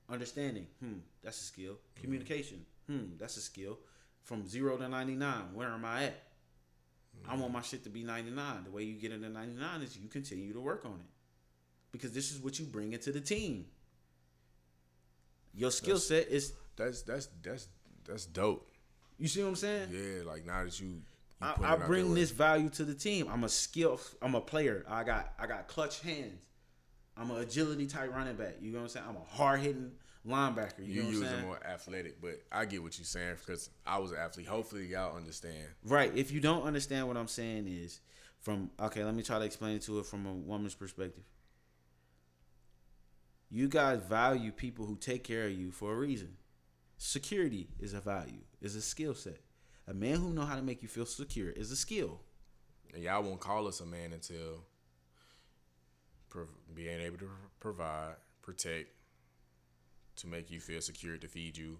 Understanding. Hmm. That's a skill. Communication. Hmm. That's a skill. From zero to 99, where am I at? I want my shit to be 99. The way you get into 99 is you continue to work on it. Because this is what you bring into the team. Your skill set is, that's that's that's that's dope. you see what I'm saying? Yeah, like now that you, you I, I bring this value to the team. I'm a skill. I'm a player. I got I got clutch hands. I'm an agility type running back. You know what I'm saying? I'm a hard hitting linebacker. You, You know what use more athletic, but I get what you're saying because I was an athlete. Hopefully, y'all understand. Right. If you don't understand what I'm saying is from okay, let me try to explain it to it from a woman's perspective. You guys value people who take care of you for a reason. Security is a value, is a skill set. A man who know how to make you feel secure is a skill. And y'all won't call us a man until prov- being able to provide, protect, to make you feel secure, to feed you,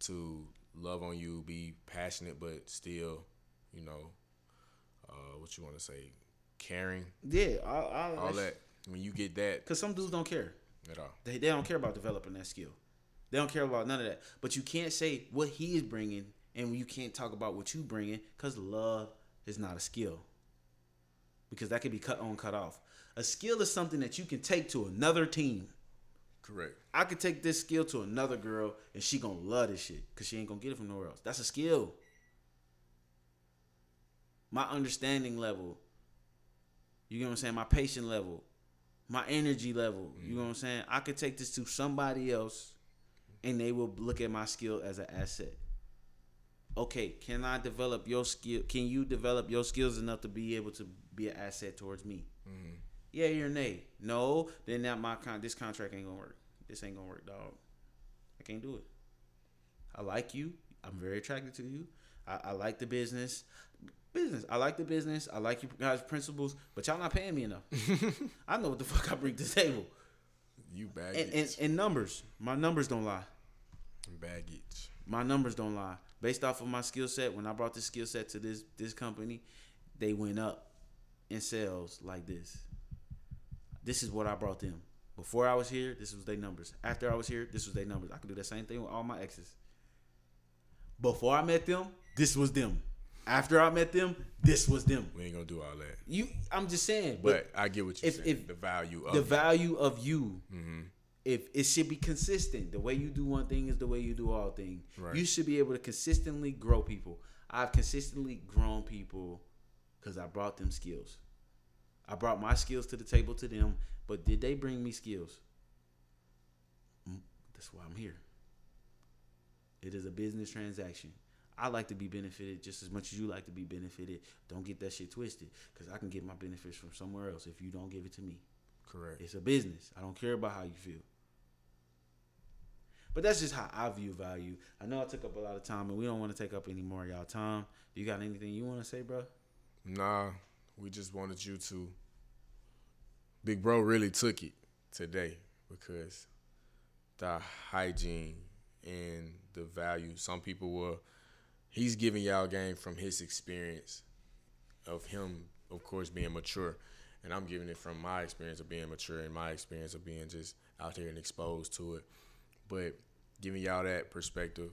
to love on you, be passionate, but still, you know, uh, what you want to say, caring, Yeah, all, all, all that. When you get that Because some dudes don't care. at all, They, they don't care about developing that skill. They don't care about none of that. But you can't say what he is bringing, and you can't talk about what you bringing, because love is not a skill. Because that can be cut on, cut off. A skill is something that you can take to another team. correct. I could take this skill to another girl, and she gonna love this shit, cause she ain't gonna get it from nowhere else. That's a skill. My understanding level. You know what I'm saying? My patient level, my energy level. You know mm-hmm. what I'm saying? I could take this to somebody else, and they will look at my skill as an asset. okay, can I develop your skill? Can you develop your skills enough to be able to be an asset towards me? Mm-hmm. Yeah, you're nay. No, then that my con this contract ain't gonna work. This ain't gonna work, dog. I can't do it. I like you. I'm very attracted to you. I, I like the business. Business. I like the business. I like you guys' principles, but y'all not paying me enough. (laughs) I know what the fuck I bring to the table. You And, baggage. and, and numbers. My numbers don't lie. Baggage. My numbers don't lie. Based off of my skill set, when I brought this skill set to this this company, they went up in sales like this. This is what I brought them. Before I was here, this was their numbers. After I was here, this was their numbers. I could do the same thing with all my exes. Before I met them, this was them. After I met them, this was them. We ain't gonna do all that. You, I'm just saying, but, But I get what you if- said. if the value of the it. value of you Mm-hmm. If it should be consistent the way you do one thing is the way you do all things Right. you should be able to consistently grow people i've consistently grown people because i brought them skills i brought my skills to the table to them but did they bring me skills Mm, that's why i'm here it is a business transaction I like to be benefited just as much as you like to be benefited. Don't get that shit twisted, because I can get my benefits from somewhere else if you don't give it to me. Correct. It's a business. I don't care about how you feel. But that's just how I view value. I know I took up a lot of time, and we don't want to take up any more of y'all time. You got anything you want to say, bro? Nah, we just wanted you to. Big bro really took it today because the hygiene and the value. Some people were. He's giving y'all game from his experience of him, of course, being mature. And I'm giving it from my experience of being mature and my experience of being just out there and exposed to it. But giving y'all that perspective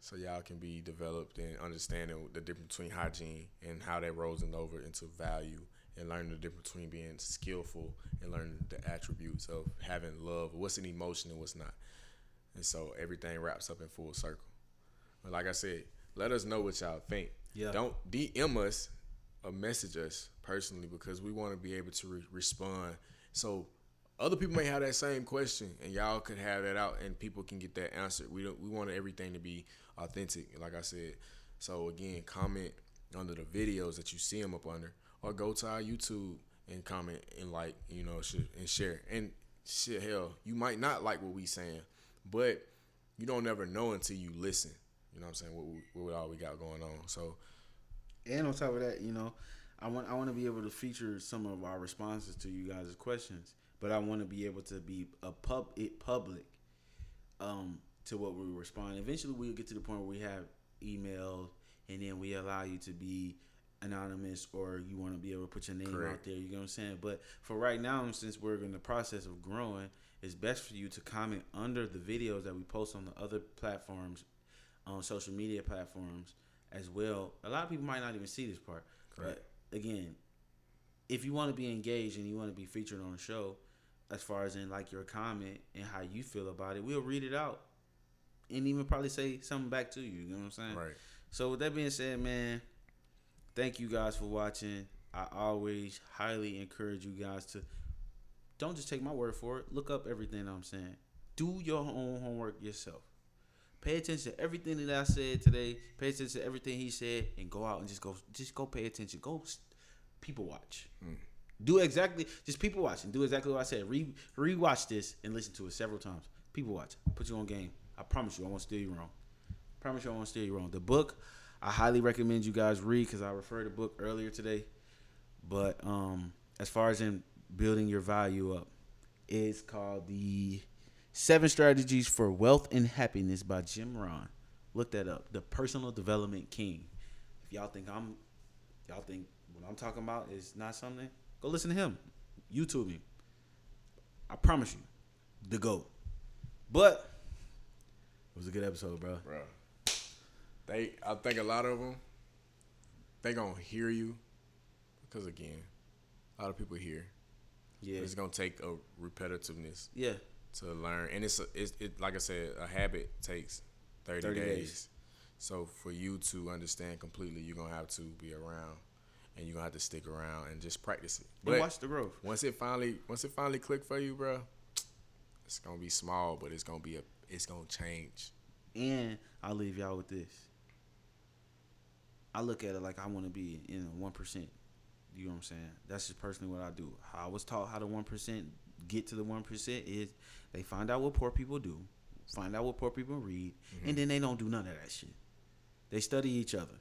so y'all can be developed and understanding the difference between hygiene and how that rolls in over into value and learning the difference between being skillful and learning the attributes of having love, what's an emotion and what's not. And so everything wraps up in full circle. But like I said, let us know what y'all think. Yeah. Don't DM us or message us personally because we want to be able to re- respond. So other people may have that same question and y'all could have that out and people can get that answered. We don't we want everything to be authentic, like I said. So again, comment under the videos that you see them up under, or go to our YouTube and comment and like, you know, and share. And shit, hell, you might not like what we saying, but you don't never know until you listen. You know what I'm saying? What, what all we got going on. So And on top of that, you know, I want I want to be able to feature some of our responses to you guys' questions, but I want to be able to be a pub it public um to what we respond. Eventually, we'll get to the point where we have email, and then we allow you to be anonymous, or you want to be able to put your name out there. You know what I'm saying? But for right now, since we're in the process of growing, it's best for you to comment under the videos that we post on the other platforms, on social media platforms as well. A lot of people might not even see this part. Correct. But again, if you want to be engaged and you want to be featured on the show, as far as in like your comment and how you feel about it, we'll read it out and even probably say something back to you. You know what I'm saying? right. So with that being said, man, thank you guys for watching. I always highly encourage you guys to don't just take my word for it. Look up everything I'm saying. Do your own homework yourself. Pay attention to everything that I said today. Pay attention to everything he said, and go out and just go, just go pay attention. Go, people watch. Mm. Do exactly, just people watching. do exactly what I said. Re rewatch this and listen to it several times. People watch. Put you on game. I promise you, I won't steer you wrong. Promise you, I won't steer you wrong. The book, I highly recommend you guys read because I referred the book earlier today. But um, as far as in building your value up, it's called the Seven Strategies for Wealth and Happiness by Jim Rohn. Look that up. The Personal Development King. If y'all think I'm, y'all think what I'm talking about is not something, go listen to him. YouTube him. I promise you, the GOAT. But it was a good episode, bro. bro. They, I think a lot of them, they gonna hear you, because again, a lot of people hear. Yeah, It's gonna take a repetitiveness yeah, to learn, and it's, a, it's it like I said, a habit takes thirty, 30 days. days. So for you to understand completely, you're gonna have to be around, and you're gonna have to stick around and just practice it. and watch the growth. once it finally once it finally click for you, bro, it's gonna be small, but it's gonna be a it's gonna change. And I'll leave y'all with this. I look at it like I want to be in a one percent. You know what I'm saying? That's just personally what I do. How I was taught how to one percent get to the one percent is they find out what poor people do, find out what poor people read, mm-hmm. and then they don't do none of that shit. They study each other.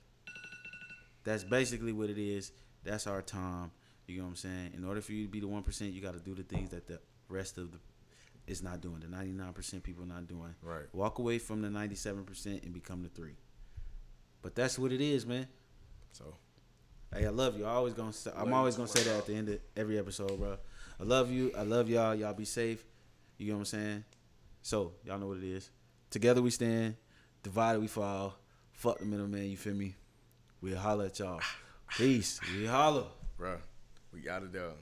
That's basically what it is. That's our time. You know what I'm saying? In order for you to be the one percent, you got to do the things that the rest of the is not doing. The 99 percent people not doing. Right. Walk away from the 97 percent and become the three. But that's what it is, man. So Hey, I love you. I always gonna. Say, I'm always gonna say that at the end of every episode, bro. I love you. I love y'all. Y'all be safe. You know what I'm saying? So y'all know what it is. Together we stand. Divided we fall. Fuck the middleman. You feel me? We'll holler at y'all. Peace. We holler. bruh, we out of there.